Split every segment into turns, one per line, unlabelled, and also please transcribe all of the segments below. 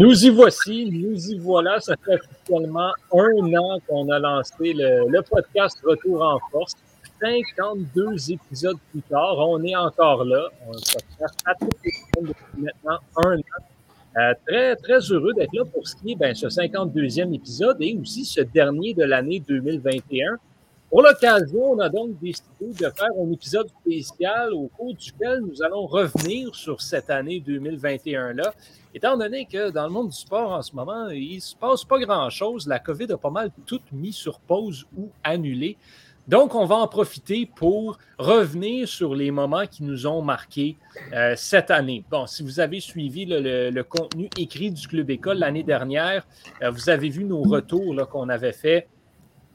Nous y voici, nous y voilà. Ça fait officiellement un an qu'on a lancé le, podcast Retour en force. 52 épisodes plus tard, on est encore là. On podcast à depuis maintenant un an. Euh, très, très heureux d'être là pour ce qui est ben, ce 52e épisode et aussi ce dernier de l'année 2021. Pour l'occasion, on a donc décidé de faire un épisode spécial au cours duquel nous allons revenir sur cette année 2021-là. Étant donné que dans le monde du sport en ce moment, il ne se passe pas grand-chose, la COVID a pas mal tout mis sur pause ou annulé. Donc, on va en profiter pour revenir sur les moments qui nous ont marqués euh, cette année. Bon, si vous avez suivi le, contenu écrit du Club École l'année dernière, euh, vous avez vu nos retours qu'on avait faits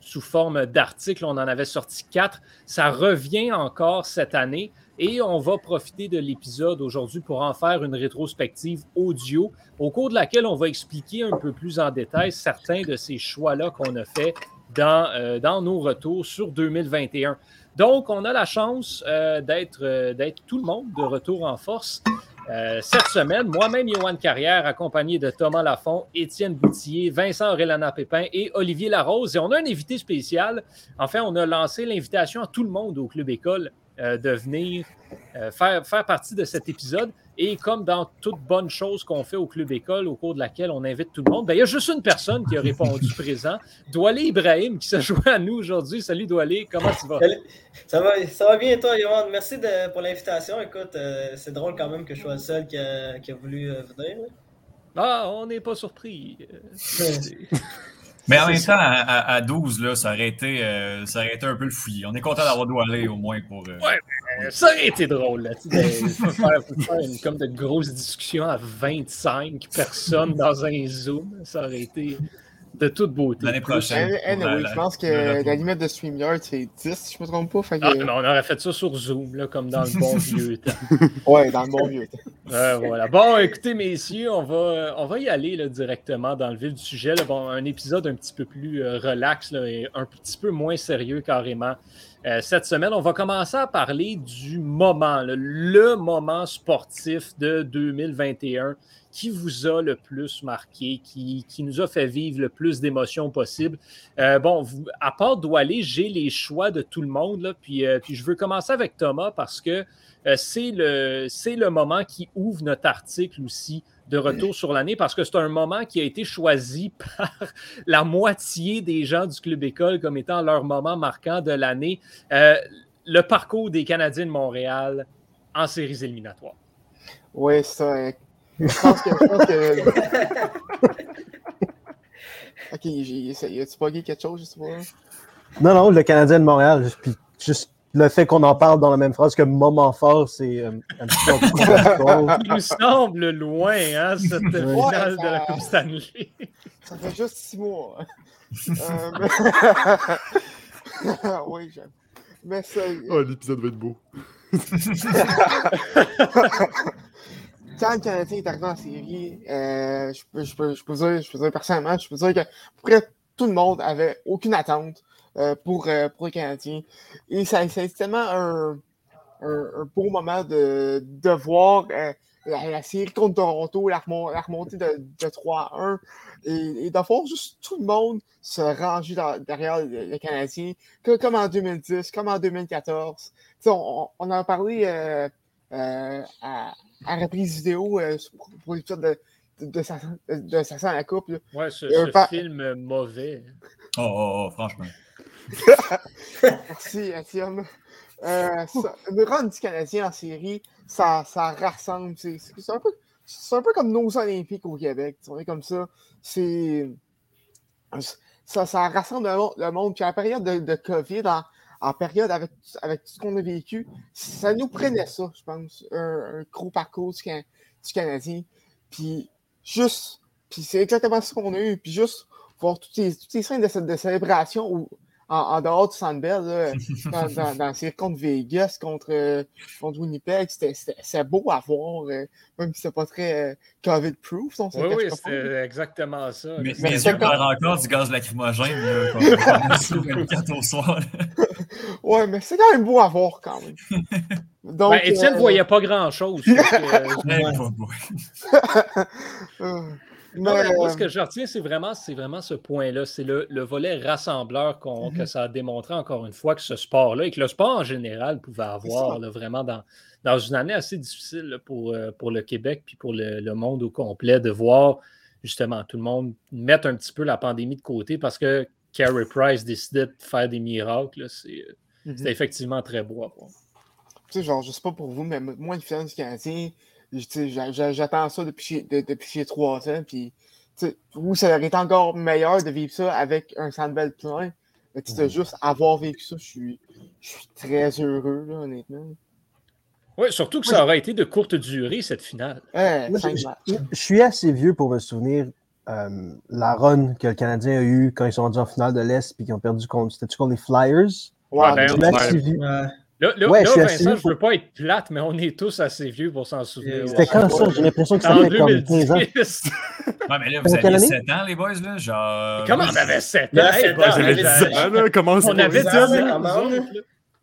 sous forme d'articles. On en avait sorti quatre. Ça revient encore cette année et on va profiter de l'épisode aujourd'hui pour en faire une rétrospective audio au cours de laquelle on va expliquer un peu plus en détail certains de ces choix-là qu'on a fait dans, euh, nos retours sur 2021. Donc, on a la chance euh, d'être euh, d'être tout le monde de retour en force. Euh, cette semaine, moi-même, Yohan Carrière, accompagné de Thomas Lafont, Étienne Boutillier, Vincent Aurélana Pépin et Olivier Larose. Et on a un invité spécial. Enfin, on a lancé l'invitation à tout le monde au Club École euh, de venir euh, faire, faire partie de cet épisode. Et comme dans toute bonne chose qu'on fait au Club École, au cours de laquelle on invite tout le monde, ben, il y a juste une personne qui a répondu présent, Doualé Ibrahim, qui s'est joué à nous aujourd'hui. Salut Doualé, comment tu vas?
Ça va, ça va bien toi, Yohan. Merci pour l'invitation. Écoute, euh, c'est drôle quand même que je sois le seul qui a, voulu venir.
Ah, on n'est pas surpris.
Mais en même temps, à, 12, là, ça, aurait été, euh, ça aurait été un peu le fouillis. On est content d'avoir doualé au moins pour. Euh,
ouais, ça aurait été drôle. Là, de, faire, faire une, comme de grosses discussions à 25 personnes dans un Zoom. Ça aurait été de toute beauté.
L'année prochaine.
Anyway, je pense que la limite de StreamYard, c'est 10, si je ne me trompe pas.
Ah, on aurait fait ça sur Zoom, là, comme dans le bon vieux temps.
ouais, dans le bon vieux temps.
voilà. Bon, écoutez, messieurs, on va, on va y aller là, directement dans le vif du sujet. Bon, un épisode un petit peu plus euh, relax là, et un petit peu moins sérieux carrément. Euh, cette semaine, on va commencer à parler du moment, le moment sportif de 2021 qui vous a le plus marqué, qui, nous a fait vivre le plus d'émotions possible? Euh, bon, à part Doualé, j'ai les choix de tout le monde, puis, euh, puis je veux commencer avec Thomas parce que euh, c'est le, le moment qui ouvre notre article aussi de retour sur l'année parce que c'est un moment qui a été choisi par la moitié des gens du Club École comme étant leur moment marquant de l'année. le parcours des Canadiens de Montréal en séries éliminatoires.
Oui, ça, je pense que. Je pense que... ok, j'ai, as-tu bugué quelque chose, je sais pas?
Non, non, le Canadien de Montréal, puis juste le fait qu'on en parle dans la même phrase que moment fort, c'est euh, un petit
peu. Il nous semble loin, hein, cette finale de la Coupe Stanley.
Ça fait juste six mois. euh, oui, j'aime. Mais ça.
Oh, l'épisode va être beau
quand le Canadien est arrivé en série, euh, je, peux, dire, personnellement, je peux dire que près tout le monde avait aucune attente euh, pour, euh, pour le Canadien. Et ça, c'est tellement un, un, beau moment de, de voir euh, la, série contre Toronto, la, remontée de, de 3-1, et, et de voir juste tout le monde se ranger derrière le, Canadien, comme en 2010, comme en 2014. On, on, en a parlé à à reprise vidéo euh, pour l'épisode de, de, de, de, de ça à la coupe. Là.
Ouais, ce, ce film mauvais.
Oh, oh, oh franchement.
merci, merci, homme. Euh, ça, le run du Canadien en série, ça, ça rassemble. C'est un, peu, un peu comme nos Olympiques au Québec. C'est comme ça. C'est. Ça, ça rassemble le monde, le monde. Puis à la période de, de COVID, en, en période avec, avec tout ce qu'on a vécu, ça nous prenait ça, je pense, un, gros parcours du, du Canadien. Puis juste, puis c'est exactement ce qu'on a eu, puis juste voir toutes ces, toutes ces scènes de, de célébration où en, dehors du Sandbell, dans, dans, dans série contre Vegas, contre, contre Winnipeg, c'était beau à voir, euh, même si c'était pas très euh, COVID-proof.
Oui, oui, c'était exactement ça.
Mais, mais, mais encore du gaz lacrymogène quand au soir.
ouais, mais c'est quand même beau à voir quand même.
Donc, ben, Étienne ne euh... voyait pas grand-chose. Mais moi, ce que je retiens, c'est vraiment, c'est vraiment ce point-là. C'est le, le volet rassembleur qu'on-
Mhm.
que ça a démontré encore une fois que ce sport-là et que le sport en général pouvait avoir là, vraiment dans, dans une année assez difficile là, pour, euh, pour le Québec puis pour le, le monde au complet de voir justement tout le monde mettre un petit peu la pandémie de côté parce que Carey Price décidait de faire des miracles. C'est- euh,
mhm.
C'était effectivement très beau à voir.
Tu sais, genre, je sais pas pour vous, mais moi, le finale du Canadien, j'attends ça depuis, chez- de- depuis chez trois ans. Puis, oui, ça aurait été encore meilleur de vivre ça avec un Sandbell plein. Mais tu sais, de juste avoir vécu ça, je suis, je suis très heureux, là, honnêtement.
Oui, surtout que ça aurait été de courte durée, cette finale.
Moi, je,
matchs.
je- je suis assez vieux pour me souvenir euh, la run que le Canadien a eu quand ils sont rendus en finale de l'Est puis qu'ils ont perdu contre, c'était-tu contre les Flyers?
Ouais,
ben,
Je
on-
suis
ouais.
assez vieux.
Ouais.
Là, là,
Ouais,
là,
je assez
Vincent,
vieux
je veux pas être plate, mais on est tous assez vieux pour s'en souvenir.
C'était
quand ça? J'ai l'impression que ça
En
fait comme 15 ans.
2010.
Ouais, mais là, vous aviez
année?
7 ans, les boys, là? Genre.
Comment on avait 7 ans? Hey, boys, on
avait
avait-
10 ans.
là, comment
On avait
dix
10
ans,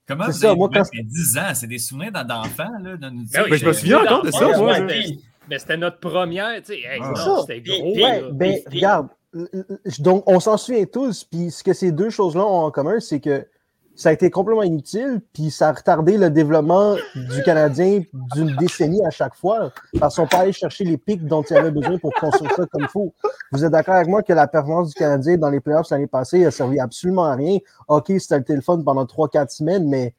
comment,
vous
ça,
avez
moi,
moi,
quand-
10 ans? C'est des souvenirs d'en- d'enfants, là? de-
Ben oui,
je me souviens encore de ça, moi,
mais- Mais c'était notre première, tu sais. hey,
Ah.
C'était gros.
Ouais, ben, regarde. Donc, on s'en souvient tous. Puis, ce que ces deux choses-là ont en commun, c'est que ça a été complètement inutile. Puis, ça a retardé le développement du Canadien d'une décennie à chaque fois. Parce qu'on pas allé chercher les pics dont il y avait besoin pour construire ça comme il faut. Vous êtes d'accord avec moi que la performance du Canadien dans les playoffs l'année passée a servi absolument à rien? OK, c'était le téléphone pendant 3-4 semaines, mais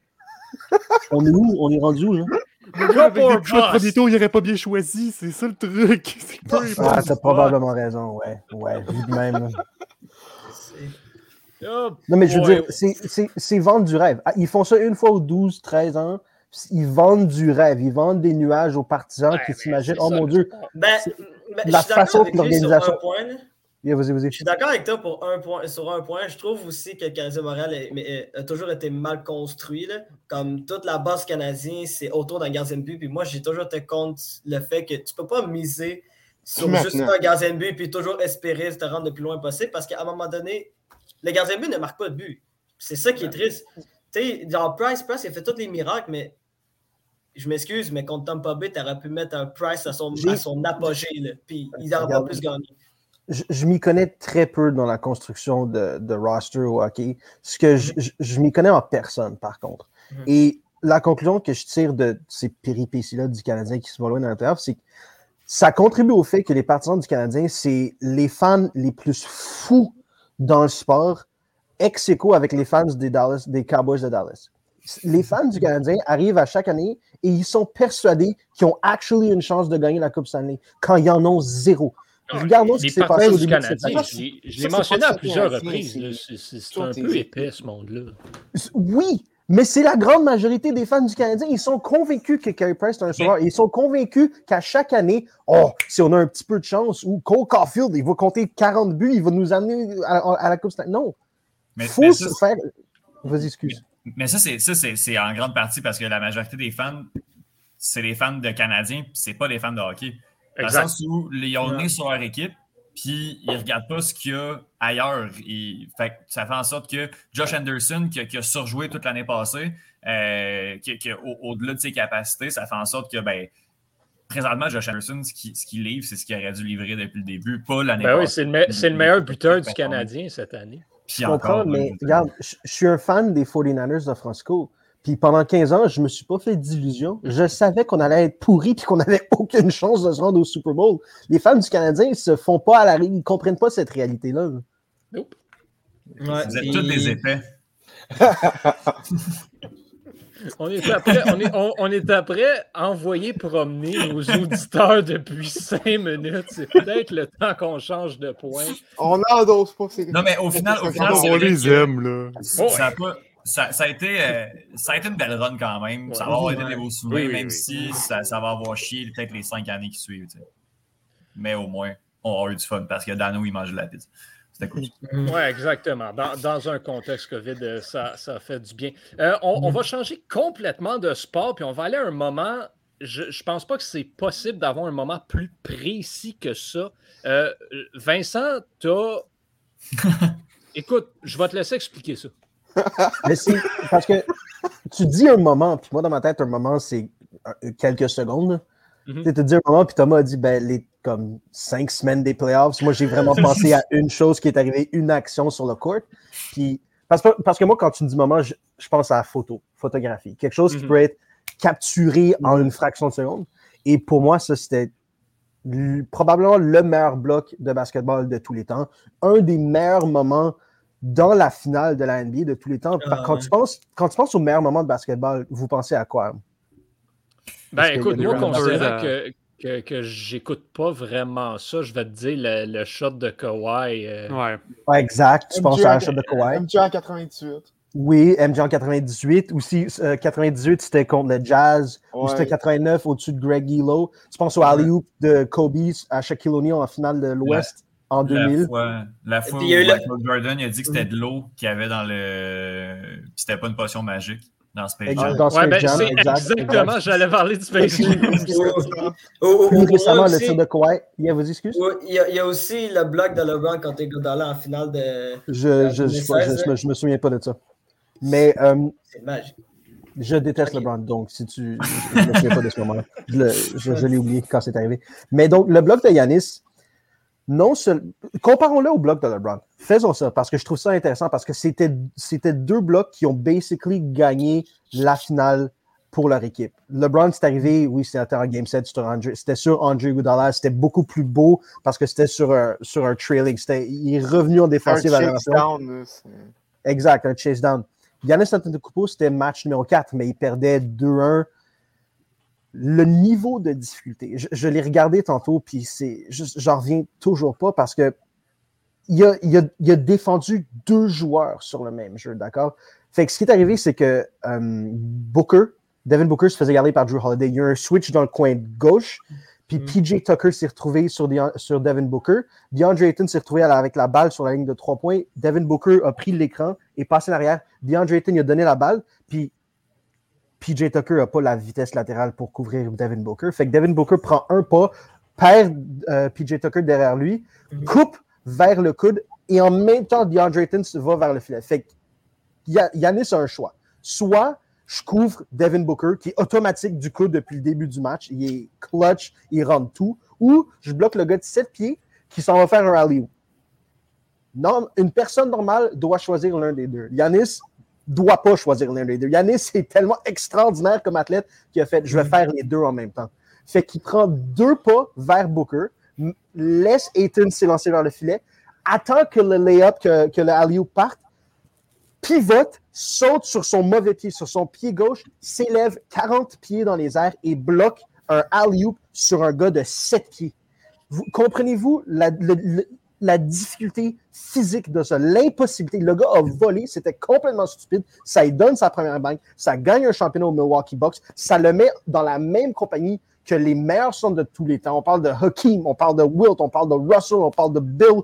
on est où? On est rendu où, là?
Avec
Go
des
for
choix de
boss.
premier tour, il aurait pas bien choisi. C'est ça le truc.
Ah, t'as probablement raison, ouais. Ouais, vu de même. là.
Oh,
Non, mais je veux
ouais.
dire, c'est- c'est c'est vendre du rêve. Ah, Ils font ça une fois aux 12, 13 ans. Ils vendent du rêve. Ils vendent des nuages aux partisans
Ouais,
qui s'imaginent Oh
ça,
mon Dieu.
Ben, ben,
la
je suis d'accord
façon
avec
que
lui sur
l'organisation-
un point. là.
Yeah, vas-y, vas-y.
Je suis d'accord avec toi pour un point, sur un point. Je trouve aussi que le Canadien Montréal est- mais, est- a toujours été mal construit. là. Comme toute la base canadienne, c'est autour d'un gardien de but. Puis moi, j'ai toujours été contre le fait que tu peux pas miser sur
Maintenant.
juste un gardien de but puis toujours espérer te rendre le plus loin possible parce qu'à un moment donné, le gardien de but ne marque pas de but. C'est ça qui est triste. Tu sais, genre Price, Price, il a fait tous les miracles, mais je m'excuse, mais contre Tampa Bay, tu aurais pu mettre un Price à son, à son apogée. là, Puis il n'aurait pas plus gagné.
je, je m'y connais très peu dans la construction de, de roster au hockey. Ce que je, je- je m'y connais en personne, par contre.
Mhm.
Et la conclusion que je tire de ces péripéties-là du Canadien qui se va loin dans playoff, c'est que ça contribue au fait que les partisans du Canadien, c'est les fans les plus fous dans le sport, ex aequo avec les fans des, Dallas, des Cowboys de Dallas. Les fans du Canadien arrivent à chaque année et ils sont persuadés qu'ils ont actually une chance de gagner la Coupe Stanley quand ils en ont zéro. Regardons ce qui s'est passé au début de cette année.
je l'ai- mentionné à plusieurs reprises.
c'est-
un peu épais, ce monde-là.
Oui, mais c'est la grande majorité des fans du Canadien. Ils sont convaincus que Carey Price est un sauveur. Ils sont convaincus qu'à chaque année, oh, si on a un petit peu de chance, ou Cole Caulfield, il va compter 40 buts, il va nous amener à, à la Coupe Stanley. Non,
Mais,
faut
mais
se faire. Vas-y, excuse.
mais ça, c'est ça, c'est c'est en grande partie parce que la majorité des fans, c'est des fans de Canadiens, puis c'est pas des fans de hockey. Dans
Exact.
le sens où ils ont
Ouais.
sur leur équipe, puis ils regardent pas ce qu'il y a ailleurs. Fait que ça fait en sorte que Josh Anderson, qui, a- qui a surjoué toute l'année passée, euh, qui, qui a- au- au-delà de ses capacités, ça fait en sorte que ben, présentement, Josh Anderson, ce qu'il livre, c'est ce qu'il aurait dû livrer depuis le début, pas l'année
Ben oui,
passée.
c'est le, me- c'est le meilleur buteur du. Canadien cette année.
Puis
Je comprends,
encore,
mais regarde, je je suis un fan des 49ers de Francisco. Puis pendant 15 ans, je me suis pas fait d'illusions. Je savais qu'on allait être pourri puis qu'on n'avait aucune chance de se rendre au Super Bowl. Les fans du Canadien, ils se font pas à la ils comprennent pas cette réalité-là. là.
Nope.
Ouais,
Vous êtes tous des épais.
On est après, on est, on, on est après envoyer promener nos auditeurs depuis cinq minutes. C'est peut-être le temps qu'on change de point.
On n'endose pas.
Non, mais au final, au final,
On les
que-
aime, là.
Ça, ça a pas- ça- ça a été, euh, ça a été une belle run quand même. ça va avoir été des beaux souvenirs,
Oui, oui,
même
oui.
si ça, ça va avoir chié peut-être les cinq années qui suivent. tu sais. Mais au moins, on aura eu du fun parce que Dano, il mange de la pizza. C'était cool.
Oui, exactement. Dans, dans un contexte COVID, euh, ça, ça fait du bien. Euh, on, on va changer complètement de sport, puis on va aller à un moment. Je ne pense pas que c'est possible d'avoir un moment plus précis que ça. Euh, Vincent, tu Écoute, je vais te laisser expliquer ça.
Mais c'est parce que tu dis un moment, puis moi dans ma tête, un moment, c'est euh, quelques secondes.
Mhm.
Tu te dire un moment, puis Thomas a dit, ben, les comme cinq semaines des playoffs, moi, j'ai vraiment pensé à une chose qui est arrivée, une action sur le court. Puis, parce, que- parce que moi, quand tu me dis moment, je, je pense à la photo, photographie. Quelque chose qui
Mhm.
peut être capturé en une fraction de seconde. Et pour moi, ça, c'était probablement le meilleur bloc de basketball de tous les temps. Un des meilleurs moments dans la finale de la NBA de tous les temps.
Ah,
quand,
ouais.
tu penses, quand tu penses au meilleur moment de basketball, vous pensez à quoi?
Ben écoute, moi, considérant que, que, que j'écoute pas vraiment ça, je vais te dire le, le shot de Kawhi. euh,
Ouais.
Ouais, exact. Tu penses à la shot de Kawhi?
MJ en 98.
Oui, MJ en 98. Aussi, euh, 98, c'était contre le Jazz. Ou
Ouais.
c'était 89 au-dessus de Greg Gillow. Tu penses au alley-oop de Kobe à Shaquille O'Neal en finale de l'Ouest? En 2000.
La fois, la fois
puis
où
il y a eu le-
Jordan il a dit que c'était de l'eau qu'il y avait dans le. C'était pas une potion magique dans Space. Jam.
Dans
Ouais,
Space
ben,
Jam,
c'est
exact,
exactement,
exact.
j'allais parler du Space Jam.
Plus récemment, le tir de Kawhi.
Il y, a, il y a aussi le bloc de LeBron quand Iguodala en finale de.
Je, je, je, je, je me- je me souviens pas de ça. Mais euh,
C'est magique.
je déteste. LeBron, donc si tu. Je je me souviens pas de ce moment-là. Je, le- je- je l'ai oublié quand c'est arrivé. Mais donc, le bloc de Yanis, non seul. Comparons-le au bloc de LeBron. Faisons ça parce que je trouve ça intéressant parce que c'était deux blocs qui ont basically gagné la finale pour leur équipe. LeBron, c'est arrivé, oui, c'était en Game 7, sur Andre- c'était sur Andre Iguodala, c'était beaucoup plus beau parce que c'était sur un, sur un trailing. Il est revenu en
Un
défensive à la
chase down.
Exact, un chase down. Yannis Antetokounmpo, c'était match numéro 4, mais il perdait 2-1. Le niveau de difficulté, je, je l'ai regardé tantôt, puis c'est, je- j'en reviens toujours pas parce que il a, il, a, il a défendu deux joueurs sur le même jeu, d'accord? Fait que ce qui est arrivé, c'est que euh, Booker, Devin Booker se faisait garder par Drew Holiday. Il y a eu un switch dans le coin gauche, puis
Mm.
PJ Tucker s'est retrouvé sur, Devin Booker. DeAndre Ayton s'est retrouvé avec la balle sur la ligne de trois points. Devin Booker a pris l'écran et passé en arrière. DeAndre Ayton il a donné la balle, puis PJ Tucker n'a pas la vitesse latérale pour couvrir Devin Booker. Fait que Devin Booker prend un pas, perd euh, PJ Tucker derrière lui,
Mhm.
coupe vers le coude et en même temps, DeAndre Ayton se va vers le filet. Fait que Ya- Yanis a un choix. Soit je couvre Devin Booker, qui est automatique du coup depuis le début du match. Il est clutch, il rentre tout. Ou je bloque le gars de 7 pieds qui s'en va faire un alley Non, une personne normale doit choisir l'un des deux. Yanis doit pas choisir l'un des deux. Yanis est tellement extraordinaire comme athlète qu'il a fait je vais faire les deux en même temps. Fait qu'il prend deux pas vers Booker, laisse Ayton s'élancer vers le filet, attend que le layup, que, que le alley parte, pivote, saute sur son mauvais pied, sur son pied gauche, s'élève 40 pieds dans les airs et bloque un alley-oop sur un gars de 7 pieds. Vous, comprenez-vous la, le- le- la difficulté physique de ça, l'impossibilité. Le gars a volé, c'était complètement stupide. Ça lui donne sa première banque, ça gagne un championnat au Milwaukee Bucks, ça le met dans la même compagnie que les meilleurs centres de tous les temps. On parle de Hakeem, on parle de Wilt, on parle de Russell, on parle de Bill,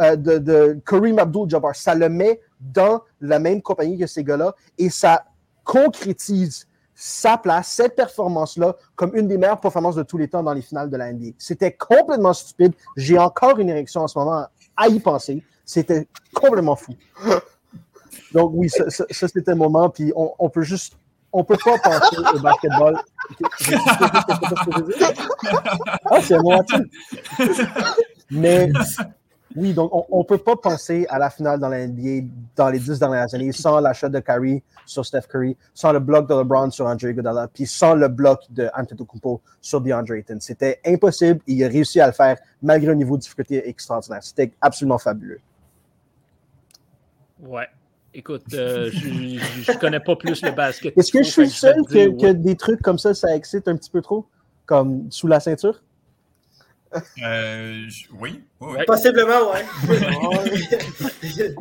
euh, de, de Kareem Abdul-Jabbar. Ça le met dans la même compagnie que ces gars-là et ça concrétise sa place, cette performance-là, comme une des meilleures performances de tous les temps dans les finales de la NBA. C'était complètement stupide. J'ai encore une érection en ce moment à y penser. C'était complètement fou. Donc oui, ça, ça- ça, c'était le moment. Puis on, on peut juste, on peut pas penser au basketball. Ah, c'est moi. Mais oui, donc on ne peut pas penser à la finale dans la NBA dans les dix dernières années sans l'achat de Curry sur Steph Curry, sans le bloc de LeBron sur Andre Iguodala, puis sans le bloc de Antetokounmpo sur DeAndre Ayton. C'était impossible et il a réussi à le faire malgré un niveau de difficulté extraordinaire. C'était absolument fabuleux.
Ouais. Écoute, euh, je je connais pas plus le basket.
Est-ce que je suis seul que des trucs comme ça, ça excite un petit peu trop? Comme sous la ceinture?
Euh, oui, oui, oui.
Possiblement, ouais.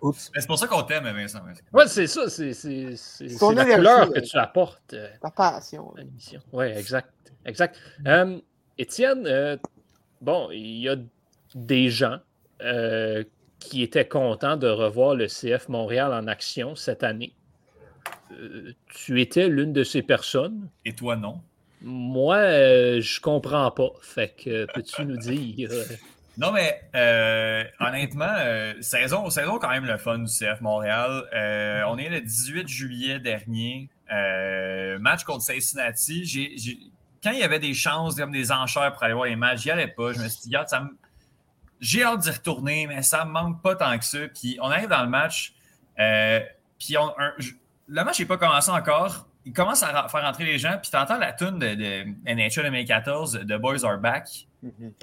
Oups.
Mais C'est pour ça qu'on t'aime, Vincent.
Ouais, c'est ça. C'est c'est- c'est-
Son
c'est la couleur que tu apportes euh,
La passion.
Oui, exact. Exact. Euh, Étienne, euh, bon, il y a des gens euh, qui étaient contents de revoir le CF Montréal en action cette année. Euh, tu étais l'une de ces personnes.
Et toi, non?
Moi, euh, je comprends pas. Fait que peux-tu nous dire? euh,
Non, mais euh, honnêtement, euh, saison, saison quand même le fun du CF Montréal. Euh, on est le 18 juillet dernier. Euh, match contre Cincinnati. Quand il y avait des chances, comme des enchères pour aller voir les matchs, j'y allais pas. Je me suis dit, regarde, ça me- j'ai hâte d'y retourner, mais ça me manque pas tant que ça. Puis on arrive dans le match, euh, puis on- un- je- le match n'est pas commencé encore. Il commence à faire entrer les gens, puis tu entends la tune de, de NHL 2014, The Boys Are Back,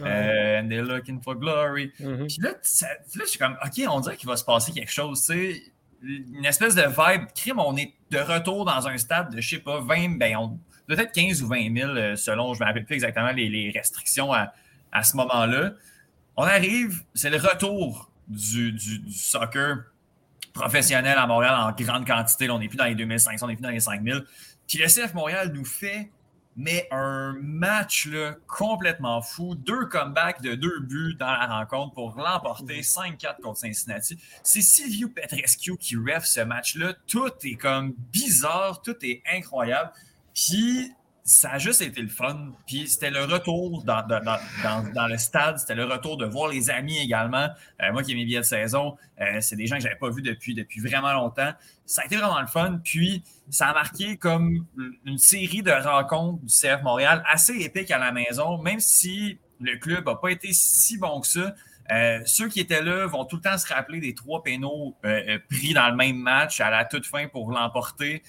euh, and they're looking for glory.
Mhm.
Puis là, là, je suis comme, OK, on dirait qu'il va se passer quelque chose, tu sais. Une espèce de vibe. Crime, on est de retour dans un stade de, je sais pas, 20, ben, peut-être 15 ou 20 000, euh, selon, je ne me rappelle plus exactement les, les restrictions à, à ce moment-là. On arrive, c'est le retour du, du- du soccer professionnel à Montréal en grande quantité. Là, on n'est plus dans les 2500, on n'est plus dans les 5000. Puis le CF Montréal nous fait mais un match là, complètement fou. Deux comebacks de deux buts dans la rencontre pour l'emporter 5-4 contre Cincinnati. C'est Silvio Petrescu qui ref ce match-là. Tout est comme bizarre, tout est incroyable. Puis ça a juste été le fun. Puis c'était le retour dans, le stade. C'était le retour de voir les amis également. Euh, moi qui ai mes billets de saison, euh, c'est des gens que je n'avais pas vus depuis, depuis vraiment longtemps. Ça a été vraiment le fun. Puis ça a marqué comme une série de rencontres du CF Montréal assez épiques à la maison, même si le club n'a pas été si bon que ça. Euh, ceux qui étaient là vont tout le temps se rappeler des trois pénaux euh, euh, pris dans le même match à la toute fin pour l'emporter.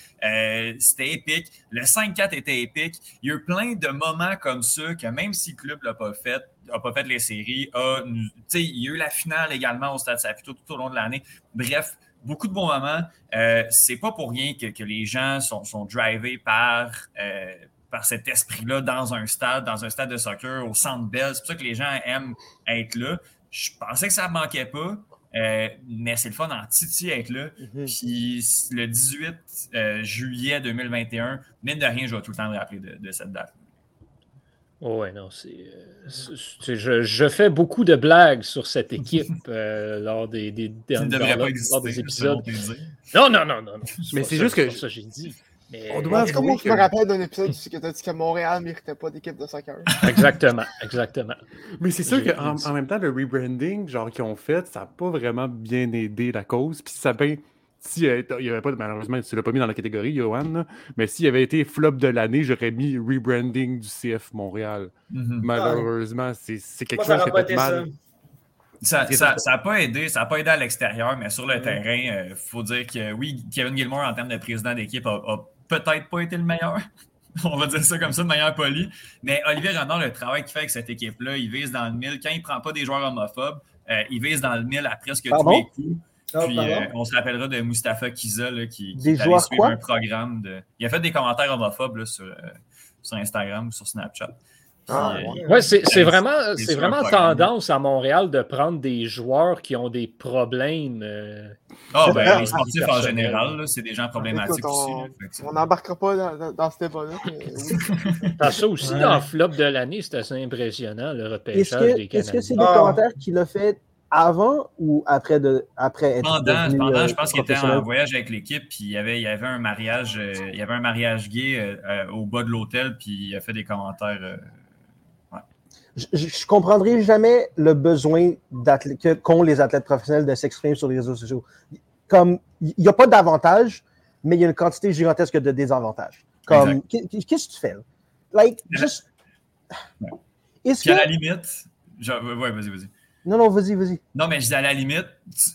C'était épique. Le 5-4 était épique. Il y a eu plein de moments comme ça que même si le club l'a pas fait, n'a pas fait les séries, il y a eu la finale également au Stade Saputo tout au long de l'année. Bref, beaucoup de bons moments. C'est pas pour rien que, les gens sont, drivés par, par cet esprit-là dans un stade, dans un stade de soccer, au centre Bell. C'est pour ça que les gens aiment être là. Je pensais que ça ne manquait pas, euh, mais c'est le fun en Titi être là. Puis le 18 euh, juillet 2021, mine de rien, je vais tout le temps me rappeler de, de cette date.
Oh ouais, non, c'est. euh, c'est- c'est- je, je fais beaucoup de blagues sur cette équipe euh, lors des, des
Ça ne
derniers
devrait
lors
pas
des
exister.
épisodes. Non, non, non, non. non.
Mais c'est
ça-
juste que-
ça j'ai dit. Mais-
On doit
cas, moi,
avouer
je me
que-
rappelle d'un épisode où tu as dit que Montréal ne méritait pas d'équipe de soccer?
Exactement, exactement.
Mais c'est sûr qu'en en même temps, le rebranding genre qu'ils ont fait, ça n'a pas vraiment bien aidé la cause. Puis ça ben, si euh, il y avait pas de- malheureusement, tu l'as pas mis dans la catégorie, Johan, là, mais s'il avait été flop de l'année, j'aurais mis rebranding du CF Montréal.
Mhm.
Malheureusement, c'est c'est quelque
Moi,
chose qui a
pas
fait
été ça.
mal.
Ça n'a
ça.
ça, a pas aidé, ça a pas aidé à l'extérieur, mais sur le terrain, il faut dire que oui, Kevin Gilmore, en termes de président d'équipe, a, a peut-être pas été le meilleur. On va dire ça comme ça de manière polie. Mais Olivier Renard, le travail qu'il fait avec cette équipe-là, il vise dans le mille. Quand il ne prend pas des joueurs homophobes, euh, il vise dans le mille à presque
Pardon?
tous les coups.
Ah,
Puis euh, on se rappellera de Mustapha Kiza là, qui, qui
joueurs
suivre un programme de. Il a fait des commentaires homophobes là, sur, euh, sur Instagram ou sur Snapchat.
Ah, ouais.
Ouais, c'est c'est vraiment, vraiment tendance à Montréal de prendre des joueurs qui ont des problèmes. euh,
Ah, ben, les sportifs en général, c'est des gens problématiques
Écoute,
aussi.
on- On n'embarquera pas dans, dans, dans ce débat-là. oui.
Ça aussi
Ouais.
dans le flop de l'année, c'est assez impressionnant, le
Est-ce
repêchage des
que est-ce que c'est
Canadiens.
des
Ah.
commentaires qu'il a fait avant ou après, de, après être
Pendant,
devenu,
pendant
euh,
je pense qu'il était en voyage avec l'équipe, puis il y avait, il y avait un mariage, euh, il y avait un mariage gay euh, euh, au bas de l'hôtel, puis il a fait des commentaires.
Je, je- comprendrai jamais le besoin qu'ont les athlètes professionnels de s'exprimer sur les réseaux sociaux. Comme il n'y a pas d'avantage, mais il y a une quantité gigantesque de désavantages. Comme qu'est- qu'est-ce que tu fais là? Like, juste. Est-ce
Puis à la limite, genre, ouais, ouais, vas-y, vas-y.
Non, non, vas-y, vas-y.
Non, mais je dis à la limite,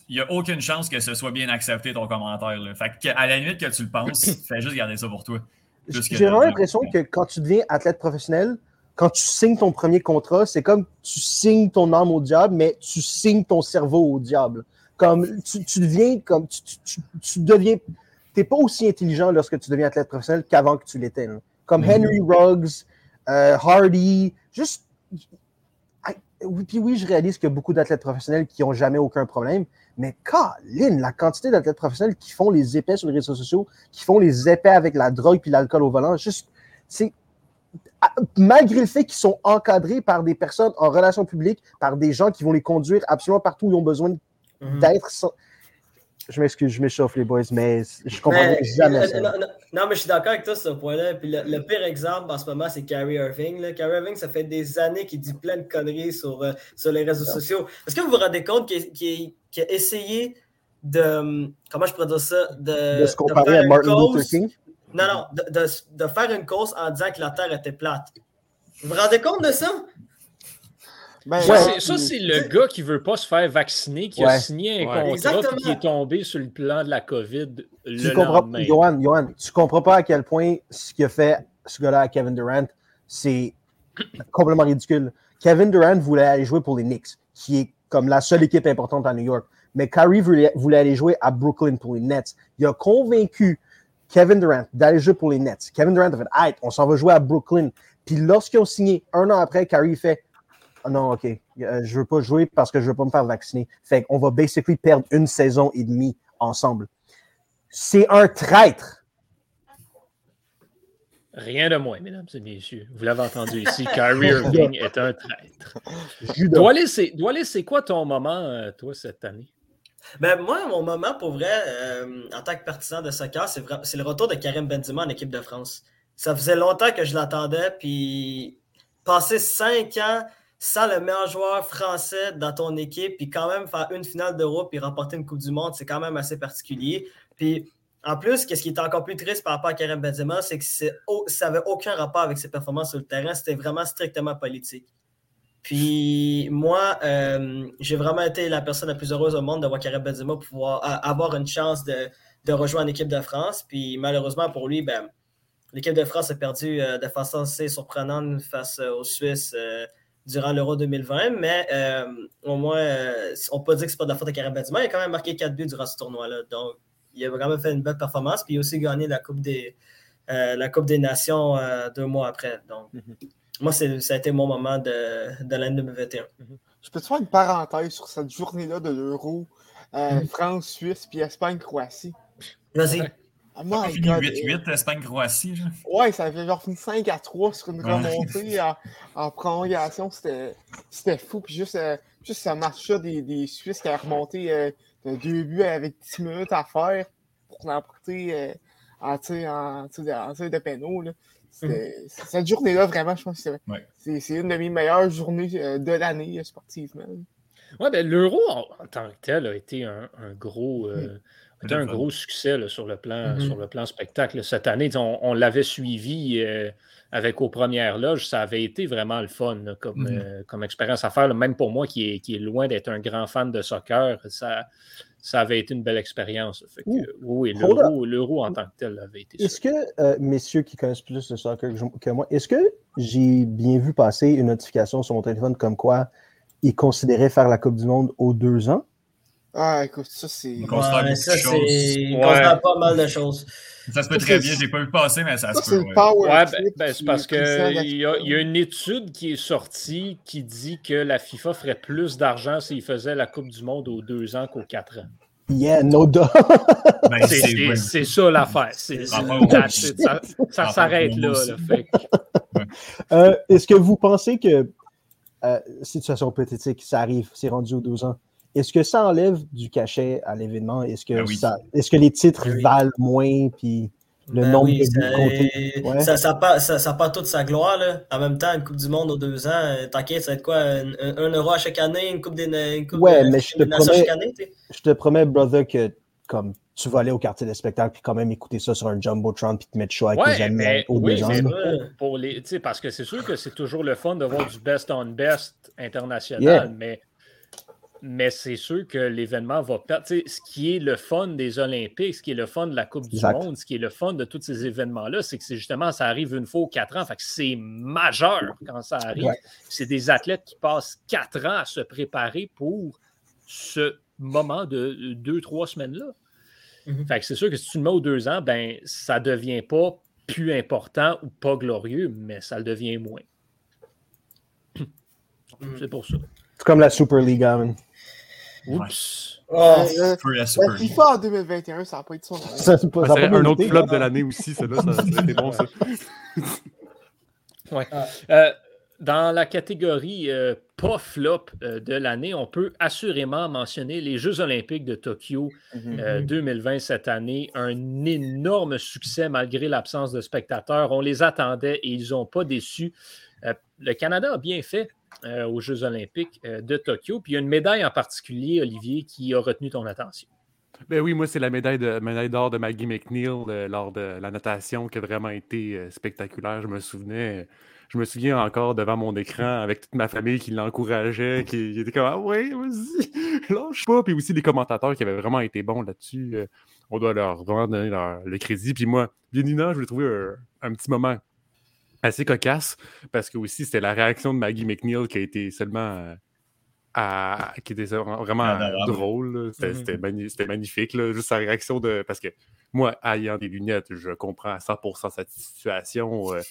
il n'y a aucune chance que ce soit bien accepté ton commentaire. Là. Fait que, à la limite que tu le penses, fais juste garder ça pour toi.
J'ai vraiment l'impression que quand tu deviens athlète professionnel, quand tu signes ton premier contrat, c'est comme tu signes ton âme au diable, mais tu signes ton cerveau au diable. Comme tu, tu deviens comme tu, tu, tu- deviens. T'es pas aussi intelligent lorsque tu deviens athlète professionnel qu'avant que tu l'étais. Comme
Mhm.
Henry Ruggs, euh, Hardy, juste. I- oui, Puis oui, je réalise qu'il y a beaucoup d'athlètes professionnels qui n'ont jamais aucun problème, mais Colin, la quantité d'athlètes professionnels qui font les épais sur les réseaux sociaux, qui font les épais avec la drogue puis l'alcool au volant, juste, c'est malgré le fait qu'ils sont encadrés par des personnes en relations publiques, par des gens qui vont les conduire absolument partout où ils ont besoin
Mhm.
d'être. sans- Je m'excuse, je m'échauffe les boys, mais je comprendrai
Mais,
jamais
euh,
ça.
non, non, non, mais je suis d'accord avec toi sur ce point-là. Puis le, le pire exemple en ce moment, c'est Kyrie Irving. là. Kyrie Irving, ça fait des années qu'il dit plein de conneries sur, euh, sur les réseaux sociaux. Est-ce que vous vous rendez compte qu'il a essayé de. Comment je pourrais dire ça? De,
De se comparer à Martin
cause-
Luther King?
Non, non, de, de, de faire une course en disant que la Terre était plate. Vous vous rendez compte de ça?
Ben,
Ça,
Ouais.
c'est- Ça, c'est le gars qui veut pas se faire vacciner, qui a signé un
Ouais.
contrat puis qui est tombé sur le plan de la COVID le
Tu comprends,
lendemain.
Johan, Johan, tu comprends pas à quel point ce qu'il a fait ce gars-là à Kevin Durant, c'est complètement ridicule. Kevin Durant voulait aller jouer pour les Knicks, qui est comme la seule équipe importante à New York. Mais Kyrie voulait, voulait aller jouer à Brooklyn pour les Nets. Il a convaincu Kevin Durant d'aller jouer pour les Nets. Kevin Durant a fait Hey, on s'en va jouer à Brooklyn. Puis lorsqu'ils ont signé un an après, Kyrie fait Ah non, OK, euh, je veux pas jouer parce que je veux pas me faire vacciner. Fait qu'on va basically perdre une saison et demie ensemble. C'est un traître.
Rien de moins, mesdames et messieurs. Vous l'avez entendu ici, Kyrie Irving est un traître. C'est Doualé, c'est quoi ton moment, euh, toi, cette année?
Ben, moi, mon moment, pour vrai, euh, en tant que partisan de soccer, c'est c'est le retour de Karim Benzema en équipe de France. Ça faisait longtemps que je l'attendais, puis passer cinq ans sans le meilleur joueur français dans ton équipe, puis quand même faire une finale d'Europe puis remporter une Coupe du Monde, c'est quand même assez particulier. Puis en plus, qu'est-ce qui est encore plus triste par rapport à Karim Benzema, c'est que ça n'avait aucun rapport avec ses performances sur le terrain, c'était vraiment strictement politique. Puis moi, euh, j'ai vraiment été la personne la plus heureuse au monde de voir Karim Benzema pouvoir avoir une chance de, de rejoindre l'équipe de France. Puis malheureusement pour lui, ben, l'équipe de France a perdu euh, de façon assez surprenante face euh, aux Suisses durant l'Euro 2020. Mais au moins, on peut dire que c'est pas de la faute de Karim Benzema. Il a quand même marqué 4 buts durant ce tournoi-là. Donc, il a même fait une belle performance. Puis il a aussi gagné la Coupe des, la coupe des Nations deux mois après. Donc, moi, ça a été mon moment de, de l'année 2021.
Je peux te faire une parenthèse sur cette journée-là de l'Euro, euh,
Mhm.
France, Suisse, puis Espagne, Croatie.
Vas-y.
Ça a
my
fini
God,
8-8, Espagne-Croatie.
Ouais, ça avait genre fini 5 à 3 sur une
Ouais.
remontée en, en prolongation. C'était c'était fou. Puis juste, euh, juste ce match-là des, des Suisses qui a remonté euh, de deux buts avec 10 minutes à faire pour l'emporter euh, en tir de pénaux. C'était- Cette journée-là, vraiment, je pense que c'est
Ouais.
une de mes meilleures journées euh, de l'année euh, sportivement.
Ouais, ben, l'euro en, en tant que tel a été un, un gros, euh, a été
Le
un gros succès là, sur, le plan,
Mhm.
sur le plan spectacle. Cette année, on, on l'avait suivi euh, avec aux premières loges. Ça avait été vraiment le fun là, comme,
Mhm.
euh, comme expérience à faire. là. Même pour moi, qui est, qui est loin d'être un grand fan de soccer, ça, ça avait été une belle expérience. Fait que, oui, l'euro, l'euro en tant que tel avait été
Est-ce que, euh, messieurs qui connaissent plus le soccer que, que moi, est-ce que j'ai bien vu passer une notification sur mon téléphone comme quoi ils considéraient faire la Coupe du Monde aux deux ans?
Ah, écoute, ça, c'est.
On considère
Ouais,
beaucoup
ça,
de choses.
c'est.
Ouais.
On considère pas mal de choses.
Ça se peut très bien. J'ai pas vu passer, mais ça
Ça,
se
c'est
peut.
le
ouais.
power
Ouais, ben, ben, c'est parce qu'il y, a- y a une étude qui est sortie qui dit que la FIFA ferait plus d'argent s'il faisait la Coupe du Monde aux deux ans qu'aux quatre ans.
Yeah, no doubt.
Ben,
C'est- ça l'affaire. Ça, ça s'arrête là. là.
Euh, Est-ce que vous pensez que, euh, situation hypothétique, ça arrive, c'est rendu aux deux ans, est-ce que ça enlève du cachet à l'événement? Est-ce que,
Ben oui.
ça, est-ce que les titres
Ben oui.
valent moins? Puis le
Ben
nombre
oui,
de comptés?
ça,
Ouais.
ça, ça, perd, ça, ça perd toute sa gloire. Là. En même temps, une Coupe du Monde aux deux ans, euh, t'inquiète, ça va être quoi? Un, un- un euro à chaque année, une Coupe des, une coupe
Ouais,
de-
mais je te
des Nations
promets-
chaque année?
Je te promets, brother, que comme tu vas aller au quartier des spectacles puis quand même écouter ça sur un Jumbotron puis te mettre chaud avec
Ouais,
tes amis
mais,
aux
oui,
deux ans.
Ouais.
pour, pour les, tu sais, parce que c'est sûr que c'est toujours le fun de voir du best on best international,
Yeah.
mais, mais c'est sûr que l'événement va perdre. Ce qui est le fun des Olympiques, ce qui est le fun de la Coupe
Exact.
du Monde, ce qui est le fun de tous ces événements-là, c'est que c'est justement, ça arrive une fois aux quatre ans. Fait que c'est majeur quand ça arrive.
Ouais.
C'est des athlètes qui passent quatre ans à se préparer pour ce moment de deux, trois semaines-là.
Mhm.
Fait que c'est sûr que si tu le mets aux deux ans, ben ça devient pas plus important ou pas glorieux, mais ça le devient moins.
Mhm.
C'est pour ça.
C'est comme la Super League, hein, man.
Oups.
Oh,
Euh,
la Super League.
FIFA en 2021, ça n'a pas été son
Ça, c'est pas-
Ça
pas
un autre flop de l'année aussi, ça, là, ça, ça aurait été bon, ça.
Euh, dans la catégorie euh, pas flop euh, de l'année, on peut assurément mentionner les Jeux olympiques de Tokyo
Mhm.
euh, 2020 cette année. Un énorme succès malgré l'absence de spectateurs. On les attendait et ils n'ont pas déçu. Euh, le Canada a bien fait euh, aux Jeux olympiques euh, de Tokyo. Puis il y a une médaille en particulier, Olivier, qui a retenu ton attention.
Ben oui, moi, c'est la médaille de médaille d'or de Maggie McNeil euh, lors de la natation qui a vraiment été spectaculaire. Je me souvenais. Je me souviens encore devant mon écran avec toute ma famille qui l'encourageait, qui, était comme Ah ouais, vas-y, lâche pas. Puis aussi les commentateurs qui avaient vraiment été bons là-dessus. on doit leur vraiment donner leur- le crédit. Puis moi, Bienina, je l'ai trouvé un, un petit moment assez cocasse parce que aussi c'était la réaction de Maggie McNeil qui a été seulement euh, à- qui était vraiment drôle. là. C'était c'était magni- c'était magnifique, là, juste sa réaction de. Parce que moi, ayant des lunettes, je comprends à 100% cette situation. euh,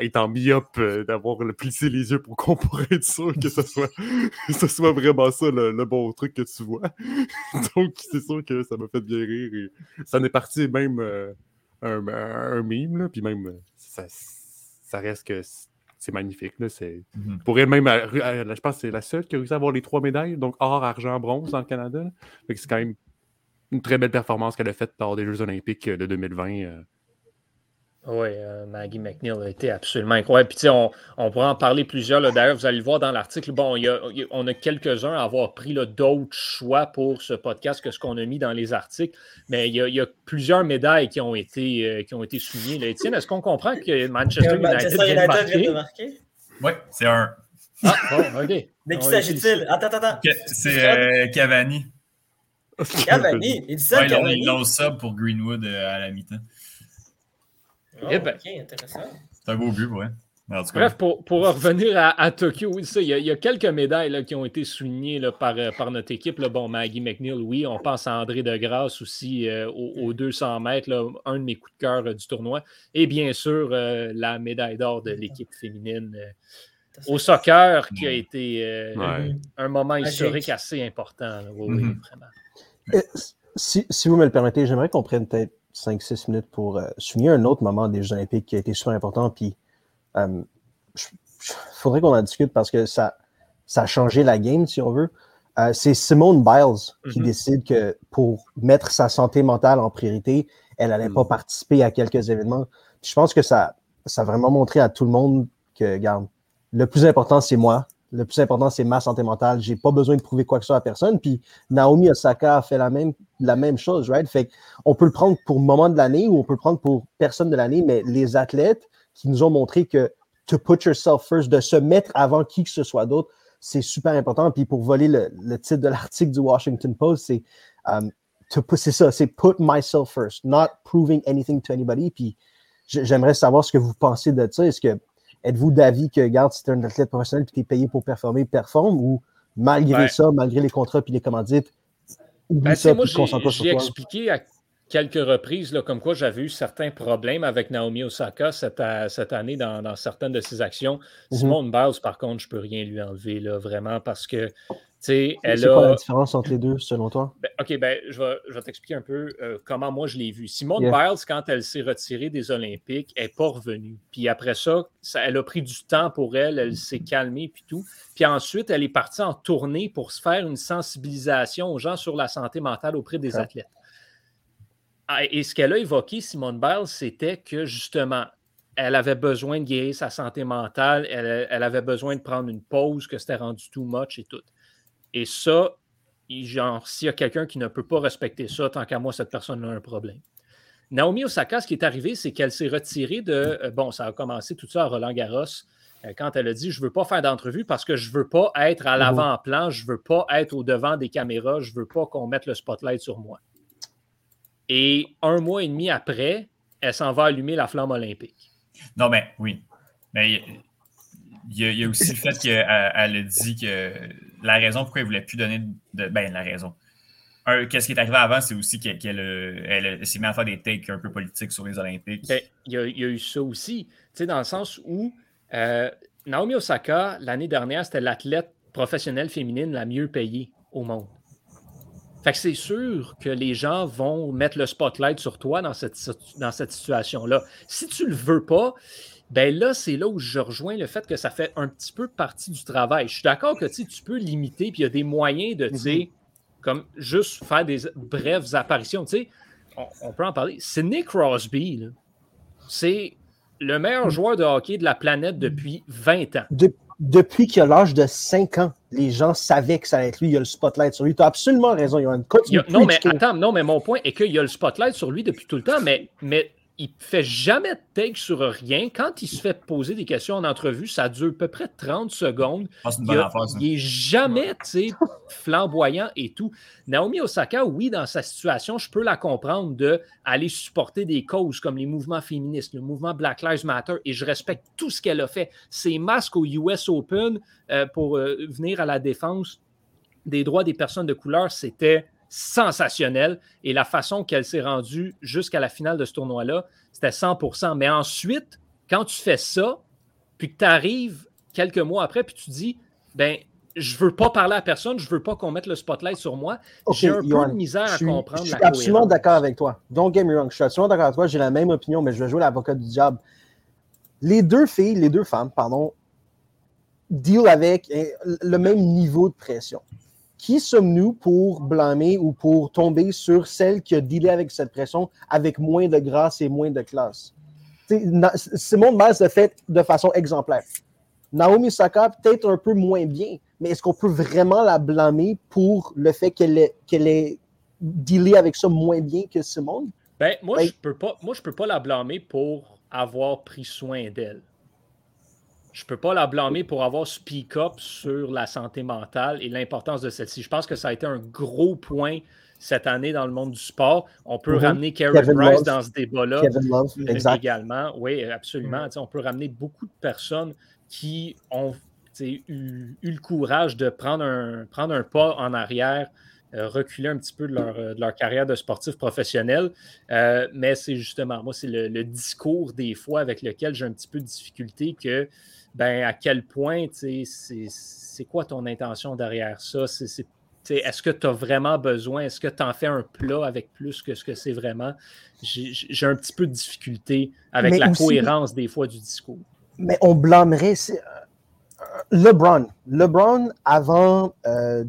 étant myope, euh, d'avoir plissé les yeux pour qu'on pourrait être sûr que ce soit, ce soit vraiment ça le, le bon truc que tu vois. Donc, c'est sûr que ça m'a fait bien rire. Et ça en est parti même euh, un, un meme, là, puis même, euh, ça, ça reste que c'est magnifique. Là, c'est
Mhm.
pour elle même, euh, je pense que c'est la seule qui a réussi à avoir les trois médailles, donc or, argent, bronze dans le Canada. là. Fait que c'est quand même une très belle performance qu'elle a faite lors des Jeux olympiques euh, de 2020. Euh.
Oui, euh, Maggie McNeil a été absolument incroyable. Puis, tu sais, on, on pourra en parler plusieurs. D'ailleurs, vous allez le voir dans l'article. Bon, il y a- il y a- on a quelques-uns à avoir pris d'autres choix pour ce podcast que ce qu'on a mis dans les articles. Mais il y a, il y a plusieurs médailles qui ont été, euh, qui ont été soulignées. Là. Étienne, est-ce qu'on comprend que Manchester
Que
United,
Manchester
vient de
United vient de
marquer?
Oui, c'est un.
Ah, bon, OK.
De qui s'agit-il? Attends, attends, attends.
C'est euh, Cavani.
Cavani? Il dit ça,
Ouais,
Cavani?
ils l'ont sub pour Greenwood euh, à la mi-temps.
Oh,
Eh ben.
Ok, intéressant.
C'est un beau but, ouais. Mais en tout cas,
Bref, pour, pour revenir à, à Tokyo, oui, ça, il, y a, il y a quelques médailles là, qui ont été soulignées là, par, euh, par notre équipe. Là. Bon, Maggie McNeil, oui, on pense à André Degrasse aussi euh, aux, aux 200 mètres, là, un de mes coups de cœur euh, du tournoi. Et bien sûr, euh, la médaille d'or de l'équipe féminine euh, au soccer qui a été euh,
Ouais.
un moment historique assez important. là. Oui,
Mhm.
vraiment.
Si, si vous me le permettez, j'aimerais qu'on prenne peut-être 5-6 minutes pour euh, souligner un autre moment des Jeux Olympiques qui a été super important. Puis, euh, il faudrait qu'on en discute parce que ça, ça a changé la game, si on veut. Euh, c'est Simone Biles qui
Mhm.
décide que pour mettre sa santé mentale en priorité, elle n'allait pas
Mhm.
participer à quelques événements. Puis je pense que ça, ça a vraiment montré à tout le monde que, regarde, le plus important, c'est moi. Le plus important, c'est ma santé mentale. J'ai pas besoin de prouver quoi que ce soit à personne. Puis Naomi Osaka a fait la même, la même chose, right? Fait on peut le prendre pour moment de l'année ou on peut le prendre pour personne de l'année, mais les athlètes qui nous ont montré que to put yourself first, de se mettre avant qui que ce soit d'autre, c'est super important. Puis pour voler le, titre de l'article du Washington Post, c'est um, c'est ça, c'est put myself first, not proving anything to anybody. Puis j'aimerais savoir ce que vous pensez de ça. Est-ce que êtes-vous d'avis que, regarde, si tu es un athlète professionnel et tu es payé pour performer, performe ou malgré ça, malgré les contrats puis les commandites, oublie
Ben,
ça
moi,
puis
j'ai
concentre-toi sur
j'ai
toi.
expliqué à quelques reprises là, comme quoi j'avais eu certains problèmes avec Naomi Osaka cette, année dans, dans certaines de ses actions.
Mhm.
Simone Biles, par contre, je ne peux rien lui enlever, là, vraiment, parce que,
C'est quoi la
a...
différence entre les deux, selon toi?
Ben, OK, ben, je vais, je vais t'expliquer un peu euh, comment moi je l'ai vu. Simone
Yeah.
Biles, quand elle s'est retirée des Olympiques, elle n'est pas revenue. Puis après ça, ça, elle a pris du temps pour elle, elle s'est calmée, puis tout. Puis ensuite, elle est partie en tournée pour se faire une sensibilisation aux gens sur la santé mentale auprès des athlètes. Ah, Et ce qu'elle a évoqué, Simone Biles, c'était que justement, elle avait besoin de guérir sa santé mentale, elle, elle avait besoin de prendre une pause, que c'était rendu too much et tout. Et ça, genre, s'il y a quelqu'un qui ne peut pas respecter ça, tant qu'à moi, cette personne a un problème. Naomi Osaka, ce qui est arrivé, c'est qu'elle s'est retirée de. euh, bon, ça a commencé tout ça à Roland Garros, euh, quand elle a dit Je ne veux pas faire d'entrevue parce que je ne veux pas être à l'avant-plan, je ne veux pas être au devant des caméras, je ne veux pas qu'on mette le spotlight sur moi. Et un mois et demi après, elle s'en va allumer la flamme olympique.
Non, mais oui. Mais il y, a- il y a aussi le fait qu'elle elle a dit que la raison pourquoi elle ne voulait plus donner de. Ben, la raison. Qu'est-ce qui est arrivé avant, c'est aussi qu'elle elle s'est mise à faire des takes un peu politiques sur les Olympiques.
Ben, il y, a- il y a eu ça aussi, tu sais, dans le sens où euh, Naomi Osaka, l'année dernière, c'était l'athlète professionnelle féminine la mieux payée au monde. Fait que c'est sûr que les gens vont mettre le spotlight sur toi dans cette, dans cette situation-là. Si tu le veux pas, ben là, c'est là où je rejoins le fait que ça fait un petit peu partie du travail. Je suis d'accord que tu peux limiter, puis il y a des moyens de, sais, comme juste faire des brèves apparitions. Tu sais, on, on peut en parler. Sidney Crosby, c'est le meilleur joueur de hockey de la planète depuis 20 ans.
De- depuis qu'il a l'âge de 5 ans, les gens savaient que ça allait être lui, il y a le spotlight sur lui. Tu as absolument raison, Johan.
Il y a- non, mais attends, non, mais mon point est qu'il y a le spotlight sur lui depuis tout le temps, mais, mais il fait jamais de take sur rien. Quand il se fait poser des questions en entrevue, ça dure à peu près 30 secondes.
Une
Il, a-
affaire,
il est jamais flamboyant et tout. Naomi Osaka, oui, dans sa situation, je peux la comprendre de aller supporter des causes comme les mouvements féministes, le mouvement Black Lives Matter, et je respecte tout ce qu'elle a fait. Ses masques au US Open euh, pour euh, venir à la défense des droits des personnes de couleur, c'était sensationnel. Et la façon qu'elle s'est rendue jusqu'à la finale de ce tournoi-là, c'était 100% Mais ensuite, quand tu fais ça, puis que tu arrives quelques mois après, puis tu dis, ben, je veux pas parler à personne, je veux pas qu'on mette le spotlight sur moi. J'ai un peu de misère à
suis,
comprendre
je suis
la
absolument d'accord avec toi. Don't get me wrong. Je suis absolument d'accord avec toi. J'ai la même opinion, mais je vais jouer l'avocat du diable. Les deux filles, les deux femmes, pardon, deal avec eh, le même niveau de pression. Qui sommes-nous pour blâmer ou pour tomber sur celle qui a dealé avec cette pression avec moins de grâce et moins de classe? Na- Simone Miles l'a fait de façon exemplaire. Naomi Osaka, peut-être un peu moins bien, mais est-ce qu'on peut vraiment la blâmer pour le fait qu'elle ait, ait dealé avec ça moins bien que Simone?
Ben, moi,
Ben-
je peux pas, moi, je peux pas la blâmer pour avoir pris soin d'elle. Je peux pas la blâmer pour avoir speak up sur la santé mentale et l'importance de celle-ci. Je pense que ça a été un gros point cette année dans le monde du sport. On peut
Mhm.
ramener Karen
Kevin
Price
Love.
dans ce débat-là
Kevin Love,
euh, également. Oui, absolument. Sais, On peut ramener beaucoup de personnes qui ont eu, eu le courage de prendre un, prendre un pas en arrière, reculer un petit peu de leur, euh, de leur carrière de sportif professionnel. Euh, mais c'est justement, moi, c'est le, le discours des fois avec lequel j'ai un petit peu de difficulté que, ben, à quel point, tu sais, c'est quoi ton intention derrière ça? C'est- Est-ce que tu as vraiment besoin? Est-ce que tu en fais un plat avec plus que ce que c'est vraiment? J'ai un petit peu de difficulté avec
Mais
la
aussi-
cohérence des fois du discours.
Mais on blâmerait euh, LeBron. LeBron, avant, euh,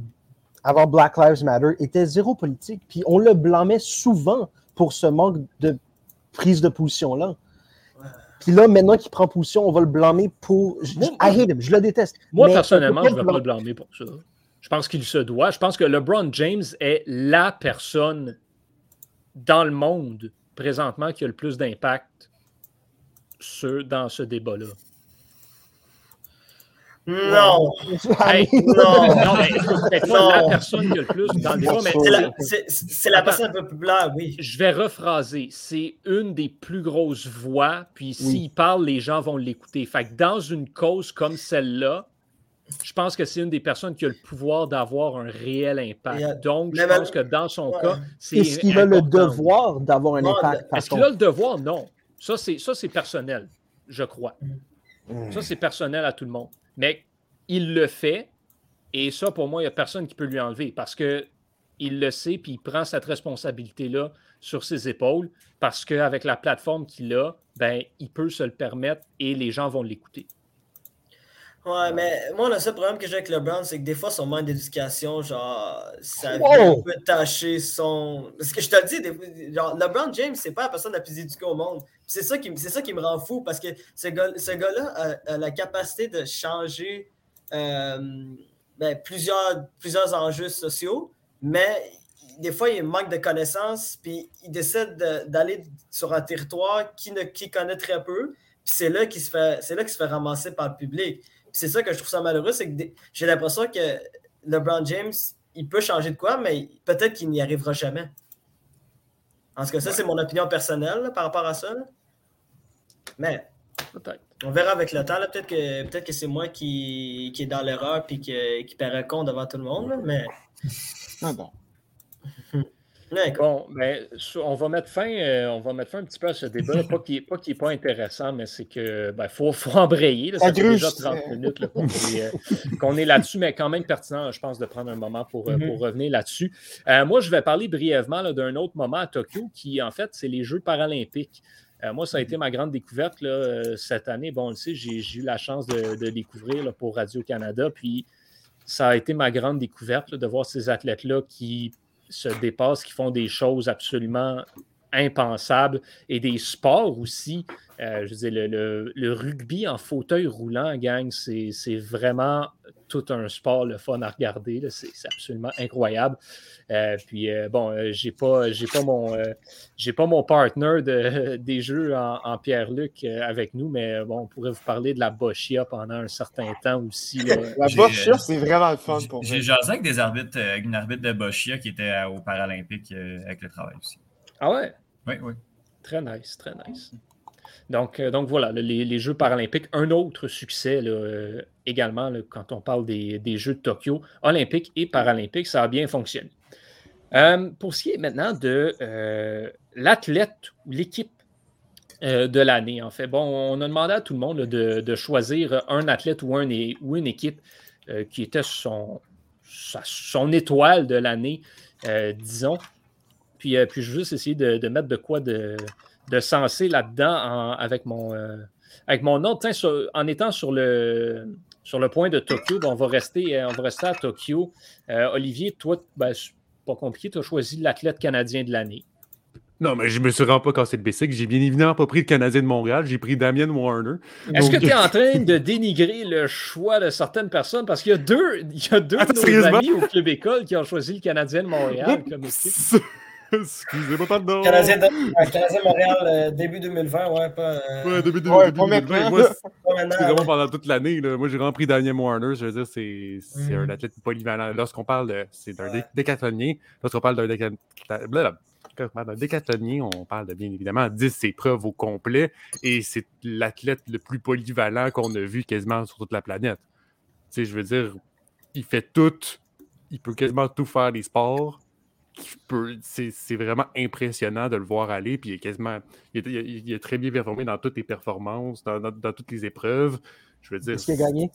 avant Black Lives Matter, était zéro politique. Puis on le blâmait souvent pour ce manque de prise de position-là. Puis là, maintenant qu'il prend position, on va le blâmer pour. Je,
Moi-
I hate him, je le déteste.
Moi,
Mais
personnellement, je ne vais pas le blâmer pour ça. Je pense qu'il se doit. Je pense que LeBron James est la personne dans le monde présentement qui a le plus d'impact sur- dans ce débat-là.
Non.
Hey,
Non.
non, mais c'est pas la personne qui a le plus dans le débat, mais
C'est la, personne un peu plus blanche, oui.
je vais rephraser. C'est une des plus grosses voix, puis s'il parle, les gens vont l'écouter. Fait que dans une cause comme celle-là, je pense que c'est une des personnes qui a le pouvoir d'avoir un réel impact. Donc, je
mais
pense que dans son
Ouais.
cas, c'est.
Est-ce qu'il a le devoir d'avoir un
Non,
impact? par
Est-ce qu'il a le devoir? Non. Ça, c'est ça, c'est personnel, je crois.
Hmm.
Ça, c'est personnel à tout le monde. Mais il le fait, et ça, pour moi, il n'y a personne qui peut lui enlever parce que il le sait, puis il prend cette responsabilité-là sur ses épaules parce qu'avec la plateforme qu'il a, ben, il peut se le permettre et les gens vont l'écouter.
Ouais, mais moi, le seul problème que j'ai avec LeBron, c'est que des fois, son manque d'éducation, genre, ça
Wow!
vient un peu tacher son. Parce que je te le dis, des- genre, LeBron James, c'est pas la personne la plus éduquée au monde. C'est ça, qui, ça qui me rend fou parce que ce gars- ce gars-là a, a la capacité de changer euh, ben, plusieurs, plusieurs enjeux sociaux, mais des fois, il manque de connaissances, puis il décide de- d'aller sur un territoire qui, ne, qui connaît très peu, puis c'est là qu'il se fait, c'est là qu'il se fait ramasser par le public. C'est ça que je trouve ça malheureux, c'est que des- j'ai l'impression que LeBron James, il peut changer de quoi, mais peut-être qu'il n'y arrivera jamais. En tout cas, ça, c'est mon opinion personnelle là, par rapport à ça. là. Mais on verra avec le temps. Peut-être que, peut que c'est moi qui, qui est dans l'erreur et qui, qui paraît con devant tout le monde. là, Mais,
Ah bon.
Bon, ben, on va mettre fin, euh, on va mettre fin un petit peu à ce débat. pas qu'il n'est pas, intéressant, mais c'est que ben, faut, faut embrayer. là. ça fait déjà 30
c'est-
minutes là, qu'on est, euh, qu'on est là-dessus, mais quand même pertinent, je pense, de prendre un moment pour, euh, pour revenir là-dessus. Euh, moi, je vais parler brièvement d'un autre moment à Tokyo qui, en fait, c'est les Jeux paralympiques. Moi, ça a été ma grande découverte là, cette année. Bon, on le sait, j'ai eu la chance de, de découvrir là, pour Radio-Canada. Puis, ça a été ma grande découverte de voir ces athlètes-là qui se dépassent, qui font des choses absolument impensables et des sports aussi. Euh, je veux dire, le, le- le rugby en fauteuil roulant, gang, c'est c'est vraiment tout un sport, le fun à regarder. C'est absolument incroyable. Euh, puis euh, bon, euh, j'ai pas, j'ai pas mon, euh, j'ai pas mon partner de, des jeux en, en Pierre-Luc euh, avec nous, mais bon, on pourrait vous parler de la Boschia pendant un certain temps aussi. là.
La
J'ai, euh,
c'est vraiment le fun pour
J'ai
moi.
jasé avec des arbitres, avec une arbitre de Boschia qui était aux Paralympiques avec le travail aussi.
Ah ouais?
Oui, oui.
Très nice, très nice. Donc, euh, donc voilà, le- les, Jeux paralympiques, un autre succès euh, également quand on parle des, Jeux de Tokyo, olympiques et paralympiques, ça a bien fonctionné. Euh, pour ce qui est maintenant de l'athlète ou l'équipe de l'année, en fait, bon, on a demandé à tout le monde de, choisir un athlète ou, une équipe qui était son, étoile de l'année, disons. Puis, puis je veux juste essayer de mettre de quoi de, de sensé là-dedans avec, mon, euh, avec mon nom. Tiens, sur- en étant sur le, sur le point de Tokyo, ben, on, va rester, euh, on va rester à Tokyo. Euh, Olivier, toi, ben, c'est pas compliqué, tu as choisi l'athlète canadien de l'année.
Non, mais je me suis vraiment pas cassé le basic. J'ai bien évidemment pas pris le Canadien de Montréal. J'ai pris Damien Warner.
Est-ce que tu es en train de dénigrer le choix de certaines personnes? Parce qu'il y a deux, il y a deux
Attends,
de nos amis au Club École qui ont choisi le Canadien de Montréal comme équipe.
Excusez-moi, pardon.
Canadien de ouais, Canadien de Montréal, euh, début 2020, ouais, pas, euh,
Ouais, début, début,
Ouais,
début
pas
2020.
maintenant.
Moi, c'est vraiment pendant toute l'année. là. Moi, j'ai vraiment pris Damien Warner. Je veux dire, c'est c'est
Mhm.
un athlète polyvalent. Lorsqu'on parle de. C'est d'un
Ouais.
dé- décathlonien. Lorsqu'on parle d'un déca- blablabla. Quand on parle d'un décathlonien, on parle de bien évidemment 10 épreuves au complet. Et c'est l'athlète le plus polyvalent qu'on a vu quasiment sur toute la planète. Tu sais, je veux dire, il fait tout. Il peut quasiment tout faire des sports. C'est vraiment impressionnant de le voir aller. Puis il est quasiment. Il, est- il est- il est très bien performé dans toutes les performances, dans, dans- dans toutes les épreuves. Je veux dire.
Est-ce qu'il a gagné?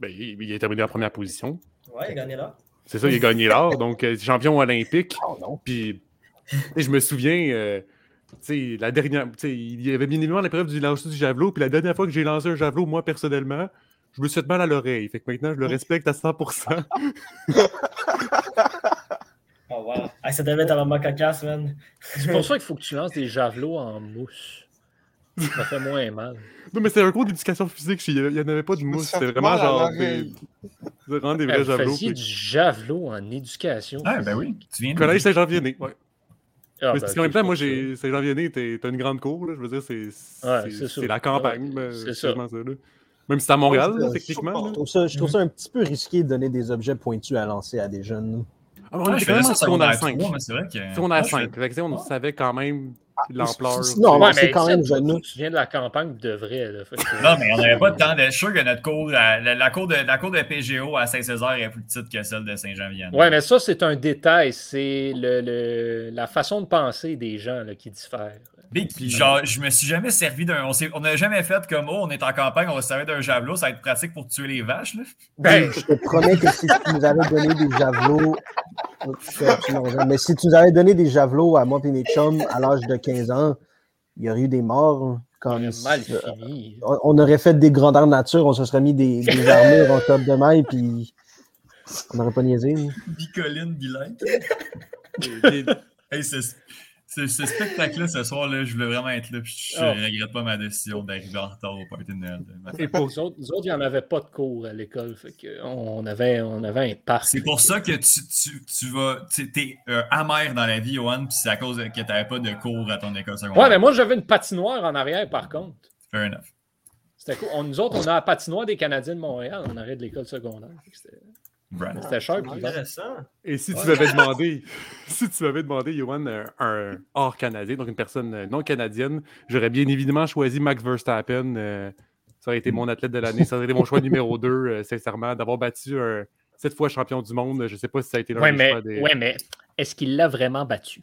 ben, il, il est terminé en première position.
Ouais, il a gagné là.
C'est ça, il a gagné l'or. Donc, euh, champion olympique.
Oh non.
Puis, je me souviens, euh, tu sais, la dernière. tu sais, Il y avait bien évidemment l'épreuve du lancer du javelot. Puis la dernière fois que j'ai lancé un javelot, moi, personnellement, je me suis fait mal à l'oreille. Fait que maintenant, je le respecte à 100%.
Oh, wow. Ah, ça devait être un moment cocasse, man.
C'est pour ça qu'il faut que tu lances des javelots en mousse. Ça fait moins mal.
non, mais c'était un cours d'éducation physique. Il n'y en avait pas de mousse. C'était vraiment genre. Des, vraiment des vrais javelots.
faisiez
Puis,
du javelot en éducation.
Ah, ben oui. Tu viens de-
Collège Saint-Jean-Vianney. Ouais.
Ah,
mais
ben,
qu'en même
c'est
temps, moi, t'es- t'as une grande cour. Là, je veux dire, c'est
Ouais,
la campagne.
Ouais,
mais
c'est ça.
vraiment ça. là. Même si c'est à Montréal, là, techniquement. là.
trouve ça, je trouve ça un petit peu risqué de donner des objets pointus à lancer à des jeunes.
Ah, on
Ouais,
vraiment
ça
sur secondaire
secondaire
5.
3, mais c'est vrai que.
Si on a
Moi, je
5. Fait que, on savait quand même l'ampleur.
Non,
Ouais,
c'est
mais
quand même jeune.
Tu viens de la campagne de vrai. Là, fait que-
Non, mais on n'avait pas de temps. De... Je suis sûr que notre cour, la, la- la cour de, la cour de PGO à Saint-Césaire est plus petite que celle de Saint-Jean-Vianney.
Ouais, mais ça, c'est un détail. C'est le, le- la façon de penser des gens là, qui diffère.
Big, puis genre, je me suis jamais servi d'un. On s'est- on n'a jamais fait comme, oh, on est en campagne, on va se servir d'un javelot, ça va être pratique pour tuer les vaches. Là.
Ben,
Je te promets que si tu nous avais donné des javelots. Mais si tu nous avais donné des javelots à moi et mes chums à l'âge de 15 ans, il y aurait eu des morts. Comme,
mal
euh,
fini.
on aurait fait des grandeurs nature, on se serait mis des, des armures en top de maille, puis on n'aurait pas niaisé. là.
Bicoline, Bilingue. Hey, ce- ce spectacle-là, ce soir-là, je voulais vraiment être là, puis je
Oh.
regrette pas ma décision d'arriver en retard au party de Noël.
Et pour nous autres, il n'y en avait pas de cours à l'école. On, avait, on avait un parc.
C'est pour ça que tu, tu, tu vas. Tu es amer dans la vie, Johan, puis c'est à cause que tu n'avais pas de cours à ton école secondaire.
Ouais, mais moi, j'avais une patinoire en arrière, par contre.
Fair enough.
C'était cool. On- nous autres, on a la patinoire des Canadiens de Montréal en arrière de l'école secondaire. C'était
Brad.
c'était cher.
Intéressant.
Et si tu m'avais demandé, si tu m'avais demandé, Johan, un, un hors canadien, donc une personne euh, non canadienne, j'aurais bien évidemment choisi Max Verstappen. euh, ça aurait été mon athlète de l'année. Ça aurait été mon choix numéro 2, sincèrement, d'avoir battu un sept fois champion du monde. Je ne sais pas si ça a été l'un
Ouais,
des
mais,
choix des.
ouais, mais est-ce qu'il l'a vraiment battu?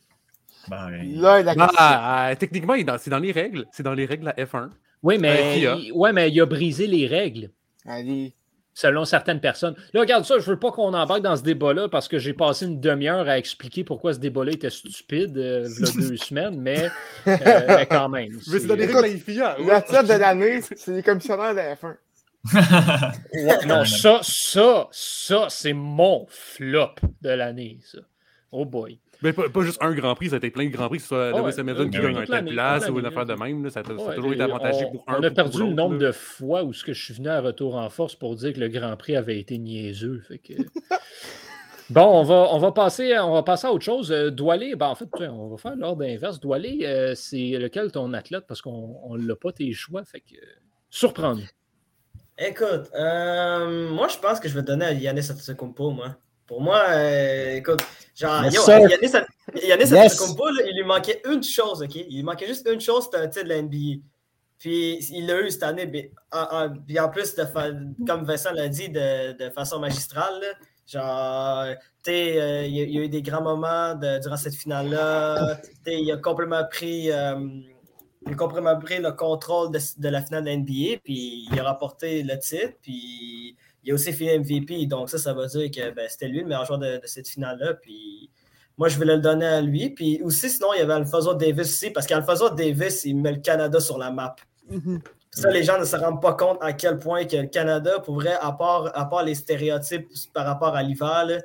Ben,
Là, la
Ah, ah, techniquement, c'est dans les règles. C'est dans les règles la F1.
Oui, mais, il, ouais, mais il a brisé les règles.
Allez.
Selon certaines personnes. Là, regarde ça, je veux pas qu'on embarque dans ce débat-là parce que j'ai passé une demi-heure à expliquer pourquoi ce débat-là était stupide euh, il y a deux semaines, mais, euh, mais quand même.
Mais c'est dans les
c'est-
règles de la.
L'athlète de l'année, c'est les commissionnaires de la F1.
Ouais, non, ça, ça, ça, c'est mon flop de l'année, ça. Oh boy.
Mais pas, pas juste un Grand Prix, ça a été plein de Grands Prix, que ce soit Lewis Hamilton qui gagne un telle place ou une affaire de même. là, ça a, ça a
Ouais,
toujours été avantagé
on,
pour un
on a perdu le nombre
là.
de fois où ce que je suis venu à retour en force pour dire que le Grand Prix avait été niaiseux. Fait que... bon, on va, on, va passer, à- on va passer à autre chose. Euh, Doualé, ben, en fait, on va faire l'ordre inverse. Doualé, euh, c'est lequel ton athlète? Parce qu'on ne l'a pas tes choix. Fait que... Surprendre.
Écoute, euh, moi, je pense que je vais donner à Yannis Antetokounmpo, moi. Pour moi, euh, écoute, genre,
Yes,
yo. Yannis, Yannis
Yes.
Là, il lui manquait une chose, OK? Il lui manquait juste une chose, c'était un titre de la NBA. Puis il l'a eu cette année, mais en, en- puis en plus, de fa- comme Vincent l'a dit, de, de façon magistrale, là. genre, tu euh, il y, a- il y a eu des grands moments de- durant cette finale-là. Il a complètement pris, euh, il a complètement pris le contrôle de, de la finale de NBA, puis il a rapporté le titre, puis il a aussi fini MVP. Donc ça, ça veut dire que ben, c'était lui le meilleur joueur de, de cette finale-là. Puis moi, je voulais le donner à lui. Puis aussi, sinon, il y avait Alfonso Davis aussi, parce qu'Alfonso Davis, il met le Canada sur la map.
Mhm.
Ça, les gens ne se rendent pas compte à quel point que le Canada, pour vrai, à part, à part les stéréotypes par rapport à l'hiver, là,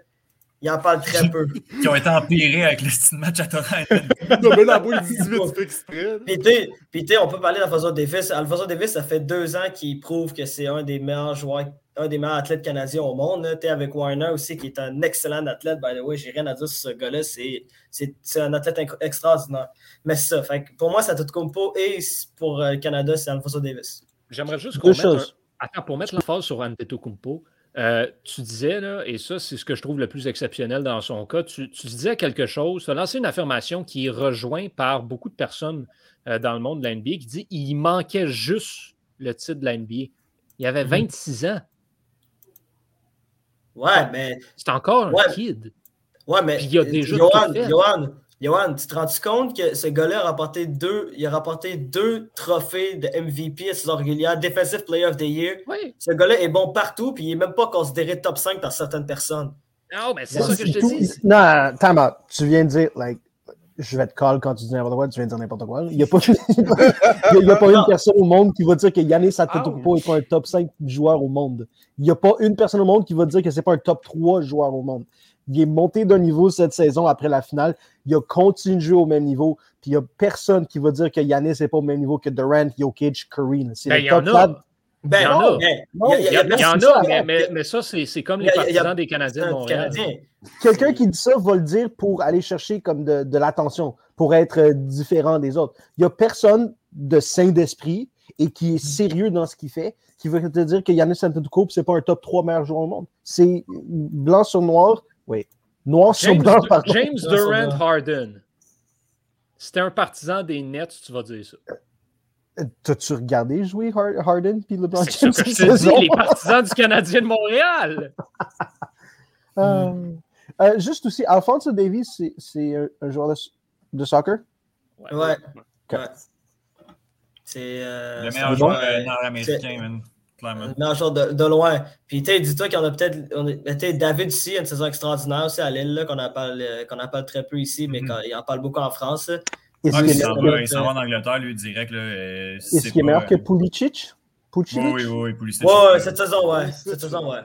il en parle très peu.
Qui ont été empirés avec le style match à Toronto.
Non, mais il dit 18, c'est exprès. là.
Puis, tu tu on peut parler d'Alfonso Davis. Alfonso Davis, ça fait deux ans qu'il prouve que c'est un des meilleurs joueurs, un des meilleurs athlètes canadiens au monde. Tu sais, avec Warner aussi, qui est un excellent athlète. By the way, j'ai rien à dire sur ce gars-là. C'est, c'est, c'est un athlète extraordinaire. Mais c'est ça. Fait que pour moi, ça tout compo. Et pour euh, le Canada, c'est Alfonso Davis.
J'aimerais juste qu'on
Deux
mette
choses.
un- Attends, pour mettre l'emphase sur Antetokounmpo, euh, tu disais, là, et ça, c'est ce que je trouve le plus exceptionnel dans son cas, tu, tu disais quelque chose, tu as lancé une affirmation qui est rejointe par beaucoup de personnes euh, dans le monde de la NBA qui dit il manquait juste le titre de la NBA. Il avait 26 ans.
Ouais, mais,
C'est encore un
Ouais.
kid.
ouais, mais
Puis il a déjà
Johan. Johan, Johan, tu te rends compte que ce gars-là a rapporté deux, il a rapporté deux trophées de MVP à saison régulière, Defensive Player of the Year.
Oui.
Ce gars-là est bon partout, puis il n'est même pas considéré top 5 par certaines personnes.
Non, mais c'est ça que je te dis.
Non, time out. Tu viens de dire, like, je vais te call quand tu dis n'importe quoi, tu viens de dire n'importe quoi. Il n'y a pas, il y a pas une personne au monde qui va dire que Yannis Antetokounmpo n'est pas un top 5 joueur au monde. Il n'y a pas une personne au monde qui va dire que c'est pas un top 3 joueur au monde. Il est monté d'un niveau cette saison après la finale. Il a continué de jouer au même niveau. Puis il n'y a personne qui va dire que Yannis n'est pas au même niveau que Durant, Jokic, là. C'est
Ben,
le top
a.
4.
Ben
Il y en
non,
a.
mais il y a- a-
en
c'est ça,
a, mais,
la-
mais, mais ça, c'est c'est comme les
Il y a- a-
partisans des Canadiens de
un
Montréal.
Canadien.
Quelqu'un qui dit ça va le dire pour aller chercher comme de, de l'attention, pour être euh, différent des autres. Il n'y a personne de sain d'esprit et qui est sérieux dans ce qu'il fait qui veut te dire que Yannis Antetokounmpo, c'est pas un top 3 meilleur joueur au monde. C'est blanc sur noir. Oui. Noir sur blanc, pardon.
James Durant. Harden. C'était un partisan des Nets, tu vas dire ça.
T'as-tu regardé jouer Har- Harden puis LeBron
C'est
James
que je te dis,
saison?
les partisans du Canadien de Montréal.
Euh, euh, juste aussi, Alfonso Davis, c'est- c'est un, joueur de, de soccer?
Ouais. C'est. euh,
Le
c'est
meilleur
un
joueur nord-américain, man. Clairement.
Le meilleur joueur de, de loin. Puis, tu sais, dis-toi qu'on a peut-être. David aussi a une saison extraordinaire aussi à Lille, là, qu'on en, parle, qu'on en parle très peu ici, mais qu'on- il en parle beaucoup en France. là.
Ah,
qu'il
il
est,
s'en va,
que-
il en Angleterre, lui, direct. là, euh,
est-ce
c'est
qu'il est meilleur que
euh,
Pulisic? Pulisic?
Oui, oui, oui, Pulisic.
Ouais, ouais,
euh,
cette saison, ouais. Cette
c'est-
saison, ouais.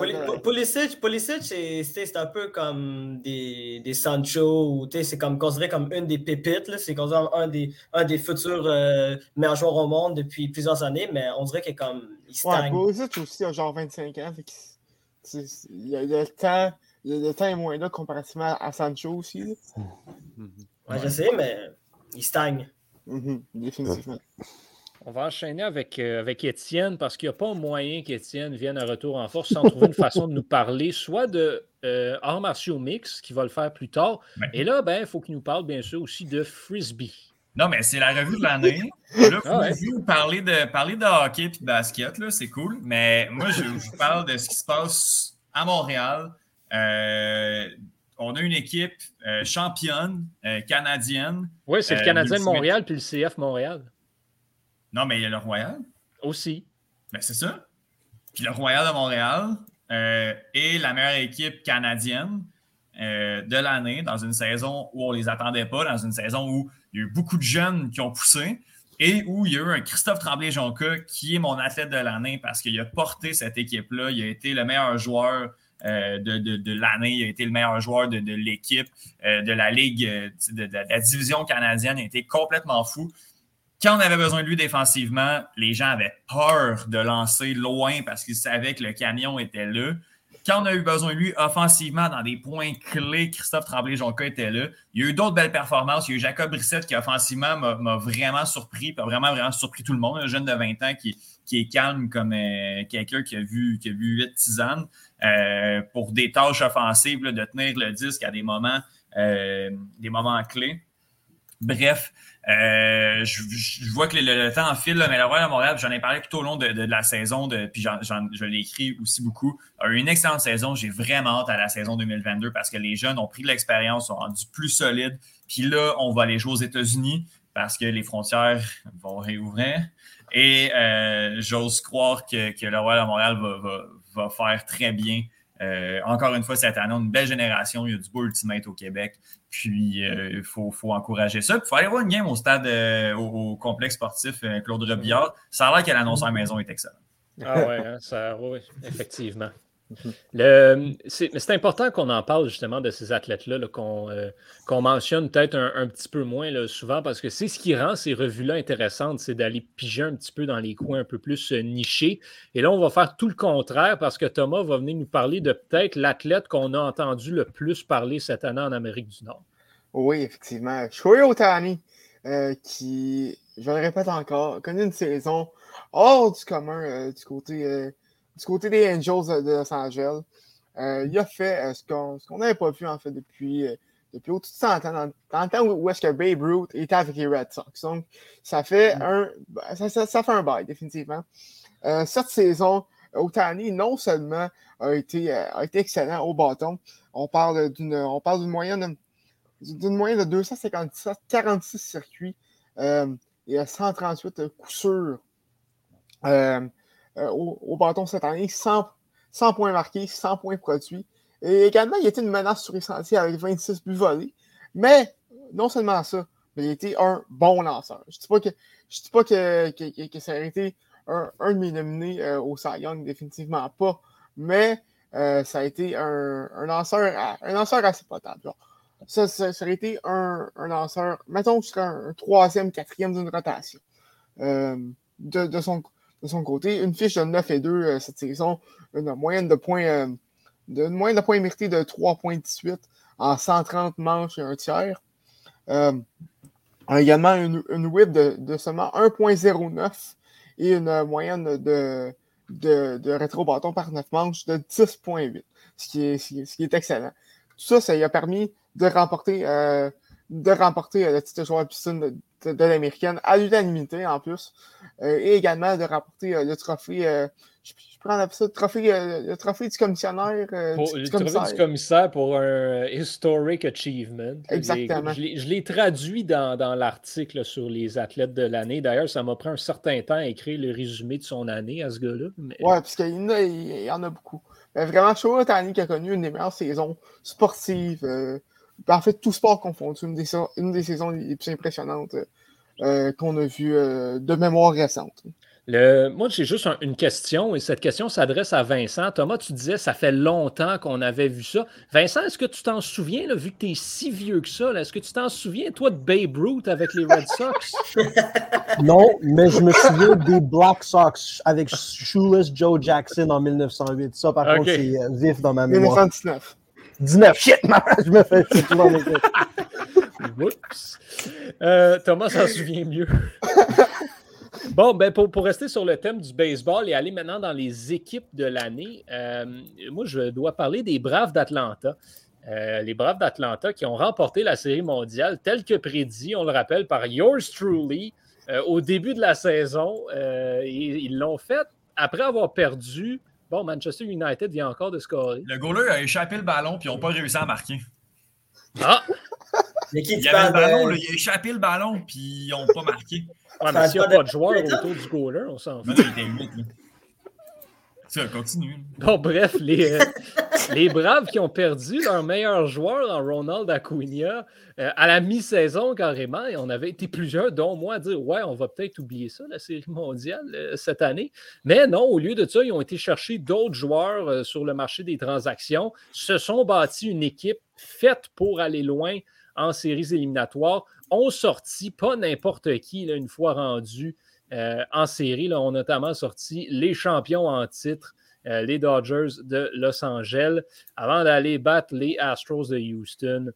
Pu- Pulisic, Pulisic, c'est un peu comme des, des Sancho, ou tu sais, c'est comme considéré comme une des pépites, là. c'est considéré un des, un des futurs euh, meilleurs joueurs au monde depuis plusieurs années, mais on dirait que comme il
Ouais. Pulisic aussi a genre 25 ans. Fait que c'est- c'est- il y a le temps. Le, le temps est moins là comparativement à Sancho aussi. là.
Ouais, je sais, mais il stagne.
Mhm, définitivement.
On va enchaîner avec, euh, avec Étienne parce qu'il n'y a pas moyen qu'Étienne vienne à retour en force sans trouver une façon de nous parler, soit de euh, arts martiaux mix, qui va le faire plus tard.
Ouais.
Et là, ben, il faut qu'il nous parle bien sûr aussi de frisbee.
Non, mais c'est la revue de l'année. Là,
Ah ouais.
vous parler de, parler de hockey et de basket, là, c'est cool. Mais moi, je, je vous parle de ce qui se passe à Montréal. Euh, on a une équipe euh, championne euh, canadienne.
Oui, c'est le Canadien de. Montréal puis le CF Montréal
Non, mais il y a le Royal.
aussi.
Ben, c'est ça. Puis le Royal de Montréal est la meilleure équipe canadienne euh, de l'année dans une saison où on ne les attendait pas, dans une saison où il y a eu beaucoup de jeunes qui ont poussé et où il y a eu un Christophe Tremblay-Jonca qui est mon athlète de l'année parce qu'il a porté cette équipe-là. Il a été le meilleur joueur de, de, de l'année. Il a été le meilleur joueur de, de l'équipe, euh, de la Ligue, euh, de, la division canadienne. Il a été complètement fou. Quand on avait besoin de lui défensivement, les gens avaient peur de lancer loin parce qu'ils savaient que le camion était là. Quand on a eu besoin de lui offensivement dans des points clés, Christophe Tremblay-Jonca était là. Il y a eu d'autres belles performances. Il y a eu Jacob Brissette qui offensivement m'a vraiment surpris, a vraiment, vraiment surpris tout le monde. Un jeune de 20 ans qui, qui est calme comme euh, quelqu'un qui a vu, qui a vu 8 tisanes euh, pour des tâches offensives, de tenir le disque à des moments, euh, des moments clés. Bref, euh, je, vois que le, le temps file, mais le Royal de Montréal, j'en ai parlé tout au long de, la saison, puis je l'ai écrit aussi beaucoup, a eu une excellente saison. J'ai vraiment hâte à la saison 2022 parce que les jeunes ont pris de l'expérience, sont rendus plus solides. Puis là, on va aller jouer aux États-Unis parce que les frontières vont réouvrir. Et j'ose croire que, le Royal de Montréal va- va faire très bien. Euh, encore une fois, cette année, on a une belle génération. Il y a du beau ultimate au Québec. Puis, il faut, faut encourager ça. Puis, il faut aller voir une game au stade, euh, au, au complexe sportif euh, Claude Robillard. Ça a l'air que l'annonceur maison est excellent.
Ah ouais, hein, ça, oui, effectivement. C'est important qu'on en parle justement de ces athlètes-là, euh, qu'on mentionne peut-être un, petit peu moins souvent, parce que c'est ce qui rend ces revues-là intéressantes, c'est d'aller piger un petit peu dans les coins un peu plus euh, nichés. Et là, on va faire tout le contraire parce que Thomas va venir nous parler de peut-être l'athlète qu'on a entendu le plus parler cette année en Amérique du Nord.
Oui, effectivement. Shohei Otani, euh, qui, je le répète encore, connaît une saison hors du commun du, côté, du côté des Angels de Los Angeles. Euh, il a fait euh, ce qu'on n'avait pas vu en fait depuis, euh, depuis au-dessus de 100 ans, dans, dans le temps où, où est-ce que Babe Ruth était avec les Red Sox. Donc, ça fait un, ça, ça- ça fait un bail, définitivement. Euh, cette saison, Otani, non seulement a été, a été excellent au bâton, on parle d'une on parle d'une moyenne d'une moyenne de 257, 46 circuits et à 138 coups sûrs euh, au, bâton cette année, 100, 100 points marqués, 100 points produits. Et également, il était une menace sur les sentiers avec 26 buts volés. Mais non seulement ça, mais il était un bon lanceur. Je ne dis pas que, je dis pas que, ça aurait été un, un de mes nominés euh, au Cy Young, définitivement pas. Mais euh, ça a été un, lanceur, à- un lanceur assez potable. Ça, ça, aurait été un, lanceur, mettons serait un, un troisième, quatrième d'une rotation. De, de son, de son côté, une fiche de 9 et 2 euh, cette saison, une moyenne de points, euh, de, moyenne de points de 3,18 en 130 manches et un tiers. Euh, également une, une de, seulement 1,09 et une moyenne de, rétro-bâton par 9 manches de 10,8, ce qui est, excellent. Tout ça, ça lui a permis de remporter, de remporter euh, le titre de joueur piscine de, de, de l'américaine à l'unanimité en plus, euh, et également de remporter euh, le trophée, euh, je, je prends ça, le trophée, le trophée du commissionnaire.
Pour,
du-
le
du
trophée
commissaire.
du commissaire pour un Historic Achievement.
Exactement.
Je l'ai- je l'ai traduit dans, dans l'article sur les athlètes de l'année. D'ailleurs, ça m'a pris un certain temps à écrire le résumé de son année à ce gars-là. mais-
Ouais, parce qu'il y, en a- il y en a beaucoup. Mais vraiment, Shohei Otani qui a connu une des meilleures saisons sportives, en fait, tout sport confondu, une des, sa- une des saisons les plus impressionnantes euh, qu'on a vues euh, de mémoire récente.
Le- moi, j'ai juste un- une question et cette question s'adresse à Vincent. Thomas, tu disais ça fait longtemps qu'on avait vu ça. Vincent, est-ce que tu t'en souviens, là, vu que tu es si vieux que ça, est-ce que tu t'en souviens, toi, de Babe Ruth avec les Red Sox?
Non, mais je me souviens des Black Sox avec Shoeless Joe Jackson en 1908. Ça, par contre, c'est euh, vif dans ma mémoire.
1919.
19, shit, je me fais.
Oups. Euh, Thomas s'en souvient mieux. Bon, ben pour, pour rester sur le thème du baseball et aller maintenant dans les équipes de l'année, euh, moi, je dois parler des Braves d'Atlanta. Euh, les Braves d'Atlanta qui ont remporté la Série mondiale tel que prédit, on le rappelle, par yours truly au début de la saison. Ils l'ont fait après avoir perdu. Bon, Manchester United vient encore de scorer.
Le goaler a échappé le ballon puis ils n'ont pas réussi à marquer.
Ah!
Mais qui
Il
tu
y avait le
parles
ballon,
de-
là, il a échappé le ballon puis ils n'ont pas marqué.
Ouais,
Ça
mais
a
s'il n'y a
pas
de joueurs
de-
autour du goaler, on s'en fout.
Mais là, il était 8. Là. Ça, continue.
Bon, bref, les, euh, les Braves qui ont perdu leur meilleur joueur en Ronald Acuna euh, à la mi-saison carrément, et on avait été plusieurs, dont moi, à dire Ouais, on va peut-être oublier ça, la série mondiale, euh, cette année. Mais non, au lieu de ça, ils ont été chercher d'autres joueurs sur le marché des transactions, se sont bâtis une équipe faite pour aller loin en séries éliminatoires, ont sorti pas n'importe qui, là, une fois rendu en série. Là, ont notamment sorti les champions en titre. les Dodgers de Los Angeles, avant d'aller battre les Astros de Houston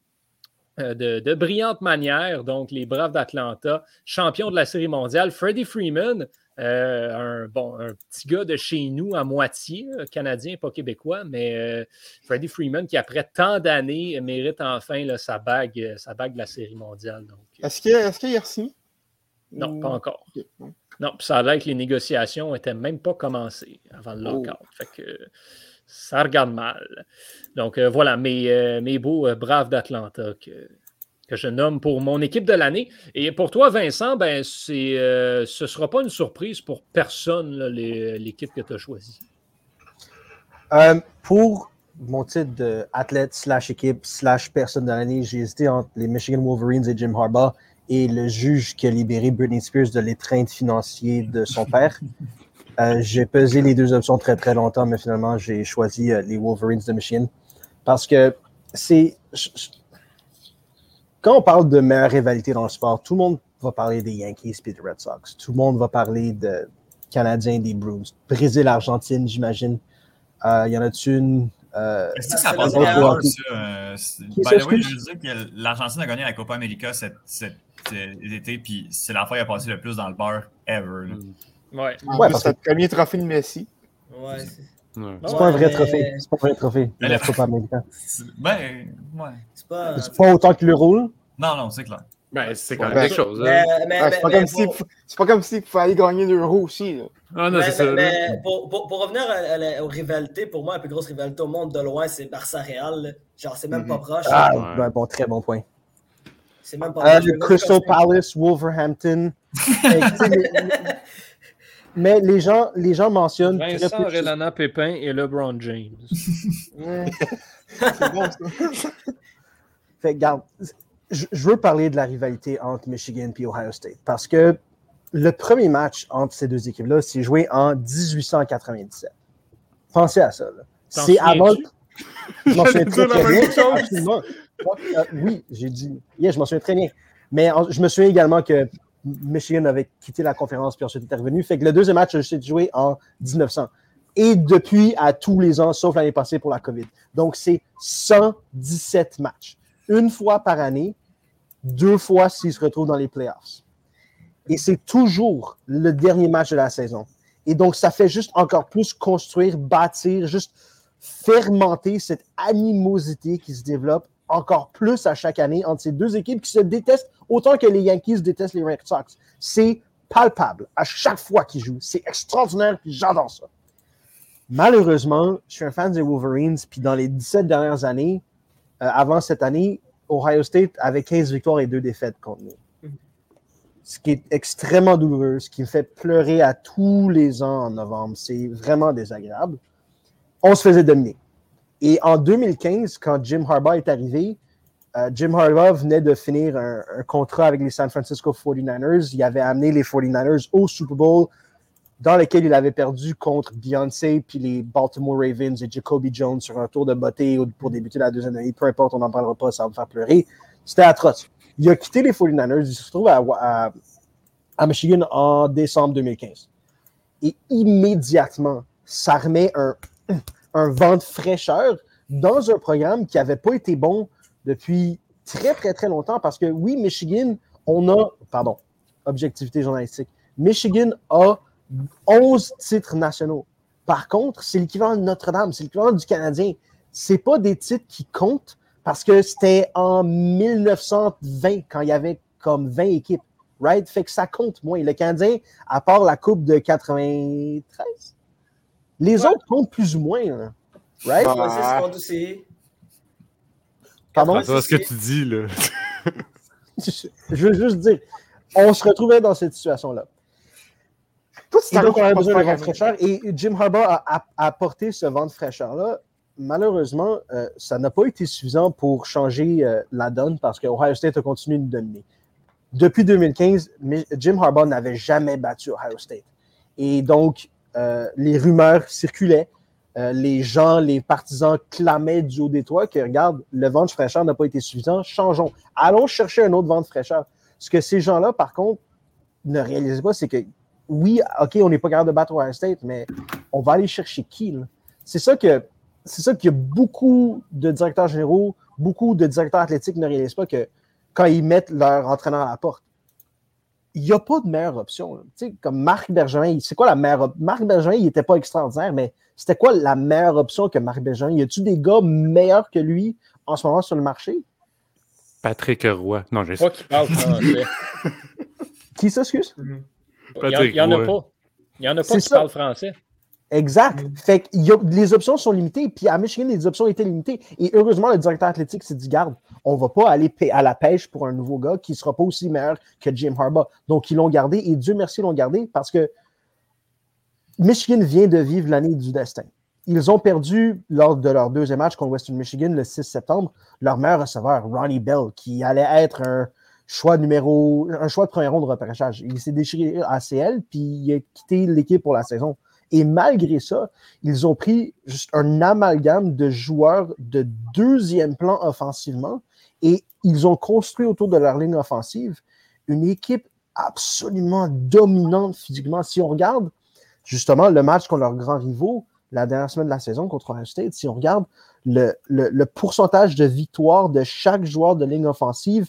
euh, de, brillante manière. Donc, les Braves d'Atlanta, champions de la Série mondiale. Freddie Freeman, euh, un, bon, un petit gars de chez nous à moitié, canadien, pas québécois, mais euh, Freddie Freeman qui, après tant d'années, mérite enfin sa, bague, sa bague de la Série mondiale.
Est-ce qu'il est qu a reçu?
Non, pas encore. Non, puis ça a l'air que les négociations n'étaient même pas commencées avant le oh. lockout. Fait que ça regarde mal. Donc euh, voilà, mes, euh, mes beaux euh, braves d'Atlanta que, que, je nomme pour mon équipe de l'année. Et pour toi, Vincent, ben, c'est, ce ne sera pas une surprise pour personne, l'équipe que tu as choisie.
pour mon titre d'athlète slash équipe slash personne de l'année, j'ai hésité entre les Michigan Wolverines et Jim Harbaugh et le juge qui a libéré Britney Spears de l'étreinte financière de son père. Euh, j'ai pesé les deux options très très longtemps, mais finalement j'ai choisi euh, les Wolverines de Michigan parce que c'est quand on parle de meilleure rivalité dans le sport, tout le monde va parler des Yankees et des Red Sox. Tout le monde va parler de Canadiens des Bruins. Brésil, Argentine, j'imagine. Euh, il y en a-tu une
Est-ce que ça passe bien ça? By the way, je veux dire que l'Argentine a gagné la Copa América cet, été, puis c'est la fois qui a passé le plus dans le bar ever.
Mm. Ouais,
ouais parce que c'est le premier trophée de Messi.
Ouais.
C'est pas un vrai trophée. C'est pas un vrai trophée. Ben, la Coupe américaine.
Ben, ouais.
C'est pas... pas autant que l'euro.
Non, non, c'est clair.
Ben, c'est quand même ben, quelque chose. Hein.
c'est pas, comme si, pas comme s'il fallait gagner l'euro aussi. Là.
Ah non, c'est ça.
Mais pour, pour, pour, revenir à, aux rivalités, pour moi, la plus grosse rivalité au monde de loin, c'est Barça-Real. Genre, c'est même mm -hmm. pas proche.
Ah, ben, bon, très bon point.
C'est même pas
euh, proche. Crystal Palace, Wolverhampton. Mais les gens, les gens mentionnent.
Vincent Relana Pépin et LeBron James.
c'est bon, ça. fait garde, je, veux parler de la rivalité entre Michigan et Ohio State parce que le premier match entre ces deux équipes-là s'est joué en 1897. Pensez à ça. C'est avant. Je m'en souviens très, très bien. Euh, oui, j'ai dit. Yeah, je m'en souviens très bien. Mais je me souviens également que Michigan avait quitté la conférence puis ensuite était revenu. Fait que le deuxième match s'est joué en 1900. Et depuis, à tous les ans, sauf l'année passée pour la COVID. Donc, c'est 117 matchs. Une fois par année, deux fois s'ils se retrouvent dans les playoffs. Et c'est toujours le dernier match de la saison. Et donc, ça fait juste encore plus construire, bâtir, juste fermenter cette animosité qui se développe encore plus à chaque année entre ces deux équipes qui se détestent autant que les Yankees détestent les Red Sox. C'est palpable à chaque fois qu'ils jouent. C'est extraordinaire, puis j'adore ça. Malheureusement, je suis un fan des Wolverines, puis dans les 17 dernières années, euh, avant cette année, Ohio State avait 15 victoires et 2 défaites contre nous. Ce qui est extrêmement douloureux, ce qui me fait pleurer à tous les ans en novembre. C'est vraiment désagréable. On se faisait dominer. Et en 2015, quand Jim Harbaugh est arrivé, euh, Jim Harbaugh venait de finir un, contrat avec les San Francisco 49ers. Il avait amené les 49ers au Super Bowl, dans lequel il avait perdu contre Beyoncé puis les Baltimore Ravens et Jacoby Jones sur un tour de beauté pour débuter la deuxième année. Peu importe, on n'en parlera pas, ça va me faire pleurer. C'était atroce. Il a quitté les 49ers, il se retrouve à, à Michigan en décembre 2015. Et immédiatement, ça remet un, un vent de fraîcheur dans un programme qui n'avait pas été bon depuis très, très, très longtemps. Parce que oui, Michigan, on a, pardon, objectivité journalistique, Michigan a 11 titres nationaux. Par contre, c'est l'équivalent de Notre-Dame, c'est l'équivalent du Canadien. C'est pas des titres qui comptent parce que c'était en 1920 quand il y avait comme 20 équipes. Right? Fait que ça compte moins. Le Canadien, à part la Coupe de 93, les autres comptent plus ou moins. Là. Right?
Ah.
Pardon?
C'est ce que tu dis, là.
je veux juste dire, on se retrouvait dans cette situation-là. Et donc, on avait besoin de vent de fraîcheur. Et Jim Harbaugh a, apporté ce vent de fraîcheur-là. malheureusement, euh, ça n'a pas été suffisant pour changer euh, la donne parce que Ohio State a continué de dominer. Depuis 2015, Mi- Jim Harbaugh n'avait jamais battu Ohio State. Et donc, les rumeurs circulaient. Euh, les gens, les partisans clamaient du haut des toits que, regarde, le vent de fraîcheur n'a pas été suffisant, changeons. Allons chercher un autre vent de fraîcheur. Ce que ces gens-là, par contre, ne réalisaient pas, c'est que, oui, OK, on n'est pas capable de battre Ohio State, mais on va aller chercher qui? C'est ça c'est ça que beaucoup de directeurs généraux, beaucoup de directeurs athlétiques ne réalisent pas que quand ils mettent leur entraîneur à la porte, il n'y a pas de meilleure option. Tu sais, comme Marc Bergevin, c'est quoi la meilleure option? Marc Bergevin, il n'était pas extraordinaire, mais c'était quoi la meilleure option que Marc Bergevin? Y a-tu des gars meilleurs que lui en ce moment sur le marché?
Patrick Roy. Non, j'ai
Pas qui parle français.
Qui s'excuse?
Il n'y en, a pas. Il n'y en a pas qui
ça.
parlent français.
Exact. Fait que y a- les options sont limitées. Puis à Michigan, les options étaient limitées. Et heureusement, le directeur athlétique s'est dit garde, on va pas aller à la pêche pour un nouveau gars qui sera pas aussi meilleur que Jim Harbaugh. Donc, ils l'ont gardé et Dieu merci, ils l'ont gardé parce que Michigan vient de vivre l'année du destin. Ils ont perdu lors de leur deuxième match contre Western Michigan le 6 septembre leur meilleur receveur, Ronnie Bell, qui allait être un choix numéro, un choix de premier rond de repêchage. Il s'est déchiré à CL, puis il a quitté l'équipe pour la saison. Et malgré ça, ils ont pris juste un amalgame de joueurs de deuxième plan offensivement et ils ont construit autour de leur ligne offensive une équipe absolument dominante physiquement. Si on regarde justement le match contre leurs grands rivaux, la dernière semaine de la saison contre Ohio State, si on regarde le, le- pourcentage de victoire de chaque joueur de ligne offensive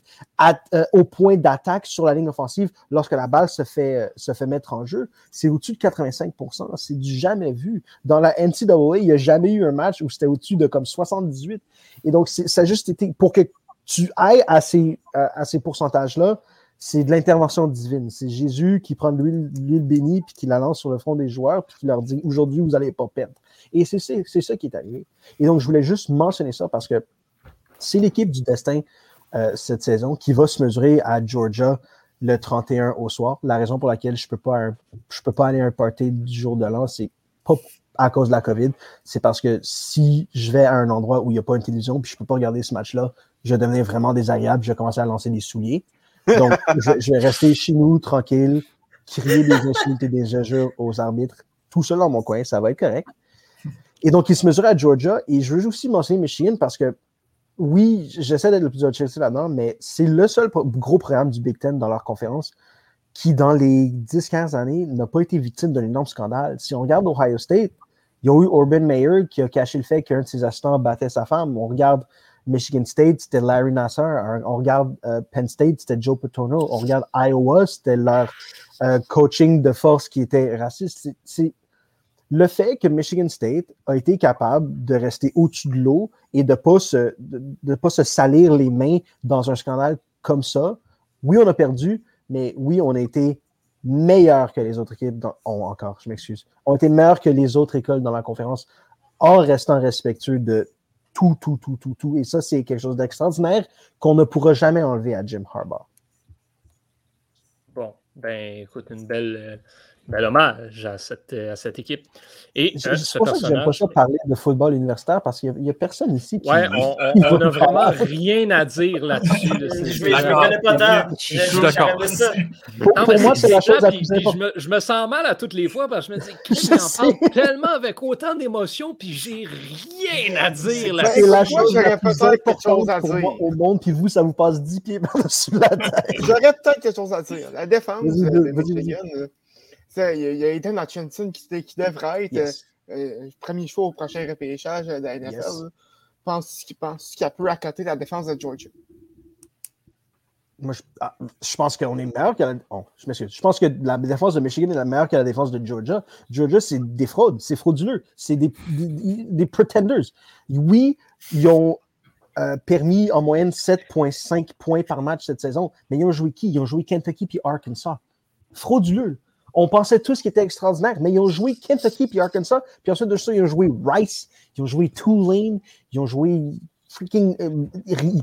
euh, au point d'attaque sur la ligne offensive lorsque la balle se fait, euh, se fait mettre en jeu, c'est au-dessus de 85% C'est du jamais vu. Dans la NCAA, il n'y a jamais eu un match où c'était au-dessus de comme 78. Et donc, ça a juste été pour que tu ailles à ces, à ces pourcentages-là, c'est de l'intervention divine. C'est Jésus qui prend l'huile bénie puis qui la lance sur le front des joueurs puis qui leur dit aujourd'hui, vous n'allez pas perdre. Et c'est ça qui est arrivé. Et donc, je voulais juste mentionner ça parce que c'est l'équipe du destin euh, cette saison qui va se mesurer à Georgia le 31 au soir. La raison pour laquelle je ne peux, pas peux pas aller à un party du jour de l'an, c'est pas à cause de la COVID. C'est parce que si je vais à un endroit où il n'y a pas une télévision puis je ne peux pas regarder ce match-là, je devenais vraiment désagréable. Je commencer à lancer des souliers. Donc, je, vais rester chez nous, tranquille, crier des insultes et des injures aux arbitres, tout seul dans mon coin, ça va être correct. Et donc, il se mesure à Georgia. Et je veux aussi mentionner Michigan parce que, oui, j'essaie d'être le plus Chelsea là-dedans, mais c'est le seul gros programme du Big Ten dans leur conférence qui, dans les 10-15 années, n'a pas été victime d'un énorme scandale. Si on regarde Ohio State, ils ont eu Urban Meyer qui a caché le fait qu'un de ses assistants battait sa femme. On regarde Michigan State, c'était Larry Nasser. On regarde euh, Penn State, c'était Joe Paterno. On regarde Iowa, c'était leur euh, coaching de force qui était raciste. Le fait que Michigan State a été capable de rester au-dessus de l'eau et de ne pas, se- de, pas se salir les mains dans un scandale comme ça. Oui, on a perdu, mais oui, on a été meilleur que les autres équipes. Dans, encore, je m'excuse. On a été meilleur que les autres écoles dans la conférence en restant respectueux de tout, tout, tout, tout, tout. Et ça, c'est quelque chose d'extraordinaire qu'on ne pourra jamais enlever à Jim Harbaugh.
Bon, ben écoute, une belle, euh, bel hommage à cette, à cette équipe. Et
C'est
euh, ce
pour ça que j'aime pas
personnage.
ça parler de football universitaire parce qu'il n'y a, personne ici qui.
Ouais, on on n'a vraiment rien à dire là-dessus. là. C'est-
Je ne connais pas tant.
Je suis d'accord.
Pour,
Non,
pour moi, c'est la chose la
puis-
plus
je,
importante.
me, je me sens mal à toutes les fois parce que je me dis, Chris, en parle tellement avec autant d'émotion, puis j'ai rien à dire là
C'est la
Moi,
chose
j'aurais
la plus
peut-être quelque chose
importante
à
pour
dire.
moi au monde, puis vous, ça vous passe 10 pieds par-dessus la tête.
J'aurais peut-être quelque chose à dire. La défense il y a- il y a Ethan Hutchinson qui, qui devrait être
Yes.
euh, euh, premier choix au prochain repêchage de la NFL.
Yes.
Pense qu'il pense qu'il peut accoter la défense de Georgia?
Moi, je, ah, je pense qu'on est meilleur que la. oh, je m'excuse. Je pense que la défense de Michigan est la meilleure que la défense de Georgia. Georgia, c'est des fraudes, c'est frauduleux, c'est des, des, des pretenders. Oui, ils ont euh, permis en moyenne 7,5 points par match cette saison, mais ils ont joué qui? Ils ont joué Kentucky puis Arkansas. Frauduleux. On pensait tous qu'ils étaient extraordinaires, mais ils ont joué Kentucky puis Arkansas, puis ensuite de ça, ils ont joué Rice, ils ont joué Tulane, ils ont joué freaking euh,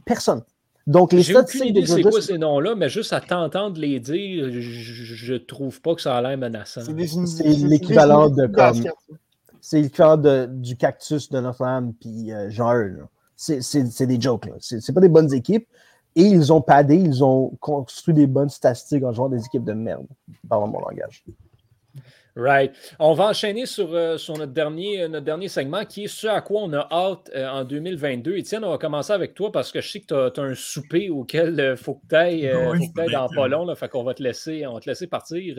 personne. Donc, les statistiques de
c'est quoi ces noms-là, mais juste à t'entendre les dire, je, je trouve pas que ça a l'air menaçant.
C'est
l'équivalent de comme-. C'est l'équivalent de- du cactus de Notre-Dame puis euh, là. C'est- C'est c'est des jokes. là. C'est c'est pas des bonnes équipes. Et ils ont padé, ils ont construit des bonnes statistiques en jouant des équipes de merde. Pardon mon langage.
Right. On va enchaîner sur, euh, sur notre, dernier, euh, notre dernier segment qui est ce à quoi on a hâte euh, en 2022. Étienne, on va commencer avec toi parce que je sais que tu as, un souper auquel il faut que tu ailles,
Oui,
dans pas long. Là, fait qu'on va te laisser, on va te laisser partir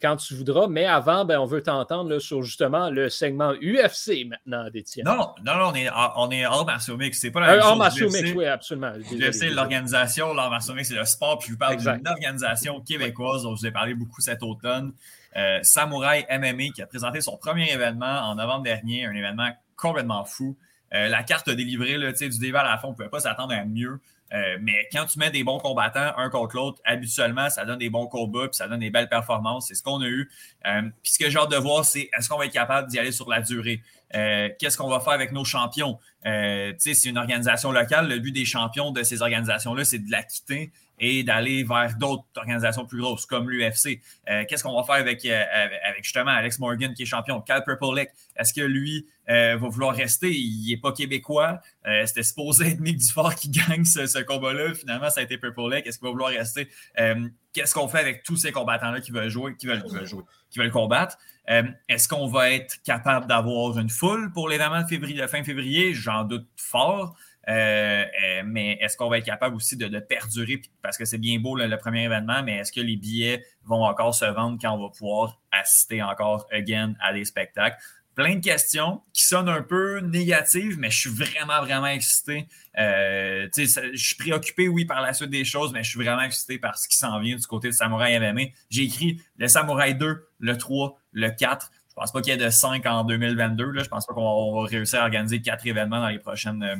quand tu voudras. Mais avant, ben, on veut t'entendre sur justement le segment UFC maintenant d'Étienne.
Non, non, non, on est, on est hors martiaux mix. C'est pas la même
hors
chose.
martiaux
UFC,
mix, oui, absolument.
L'UFC, l'organisation, l'art mix, c'est le sport. Puis je vous parle d'une organisation québécoise dont je vous ai parlé beaucoup cet automne. Euh, Samouraï MMA qui a présenté son premier événement en novembre dernier, un événement complètement fou. Euh, la carte a délivré là, du début à la fin, on ne pouvait pas s'attendre à mieux. Euh, mais quand tu mets des bons combattants un contre l'autre, habituellement, ça donne des bons combats puis ça donne des belles performances. C'est ce qu'on a eu. Euh, puis ce que j'ai hâte de voir, c'est est-ce qu'on va être capable d'y aller sur la durée? Qu'est-ce qu'on va faire avec nos champions? C'est une organisation locale. Le but des champions de ces organisations-là, c'est de la quitter et d'aller vers d'autres organisations plus grosses comme l'UFC. Euh, Qu'est-ce qu'on va faire avec, euh, avec, justement Alex Morgan qui est champion? Cal Purple Est-ce que lui euh, va vouloir rester? Il n'est pas québécois. C'était supposé être Mick Dufort qui gagne ce, combat-là. Finalement, ça a été Purple Est-ce qu'il va vouloir rester? Qu'est-ce qu'on fait avec tous ces combattants-là qui veulent jouer, qui veulent, qui veulent jouer, qui veulent combattre? Est-ce qu'on va être capable d'avoir une foule pour l'événement de, février, fin février? J'en doute fort. Euh, euh, mais est-ce qu'on va être capable aussi de, de perdurer? Parce que c'est bien beau le, premier événement, mais est-ce que les billets vont encore se vendre quand on va pouvoir assister encore again à des spectacles? Plein de questions qui sonnent un peu négatives, mais je suis vraiment, vraiment excité. Euh, je suis préoccupé, oui, par la suite des choses, mais je suis vraiment excité par ce qui s'en vient du côté de Samouraï MMA. J'ai écrit le Samouraï 2, le 3, le 4. Je pense pas qu'il y ait de 5 en 2022. Là. Je pense pas qu'on va réussir à organiser quatre événements dans les prochaines euh,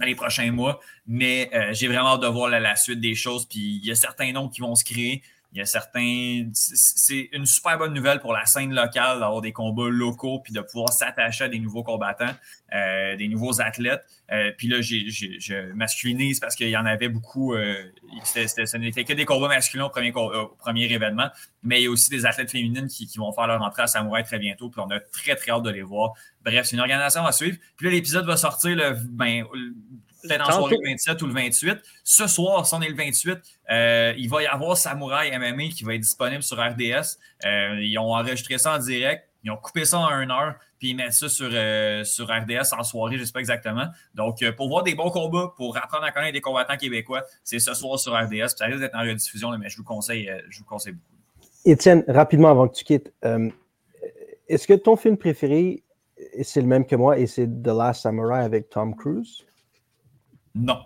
dans les prochains mois. Mais euh, j'ai vraiment hâte de voir la, la, suite des choses. Puis il y a certains noms qui vont se créer. Il y a certains. C'est une super bonne nouvelle pour la scène locale d'avoir des combats locaux puis de pouvoir s'attacher à des nouveaux combattants, euh, des nouveaux athlètes. Euh, puis là, je masculinise parce qu'il y en avait beaucoup. Euh, c'était, c'était, ce n'était que des combats masculins au premier, au premier événement, mais il y a aussi des athlètes féminines qui, qui vont faire leur entrée à Samouraï très bientôt. Puis on a très, très hâte de les voir. Bref, c'est une organisation à suivre. Puis là, l'épisode va sortir le, ben, peut-être en soirée le 27 ou le 28. Ce soir, si on est le 28, euh, il va y avoir Samouraï MMA qui va être disponible sur RDS. Euh, ils ont enregistré ça en direct. Ils ont coupé ça en une heure, puis ils mettent ça sur, euh, sur RDS en soirée, je ne sais pas exactement. Donc, pour voir des bons combats, pour apprendre à connaître des combattants québécois, c'est ce soir sur RDS. Puis ça risque d'être en rediffusion, mais je vous conseille, je vous conseille beaucoup.
Étienne, rapidement avant que tu quittes, est-ce que ton film préféré, c'est le même que moi et c'est The Last Samurai avec Tom Cruise?
Non.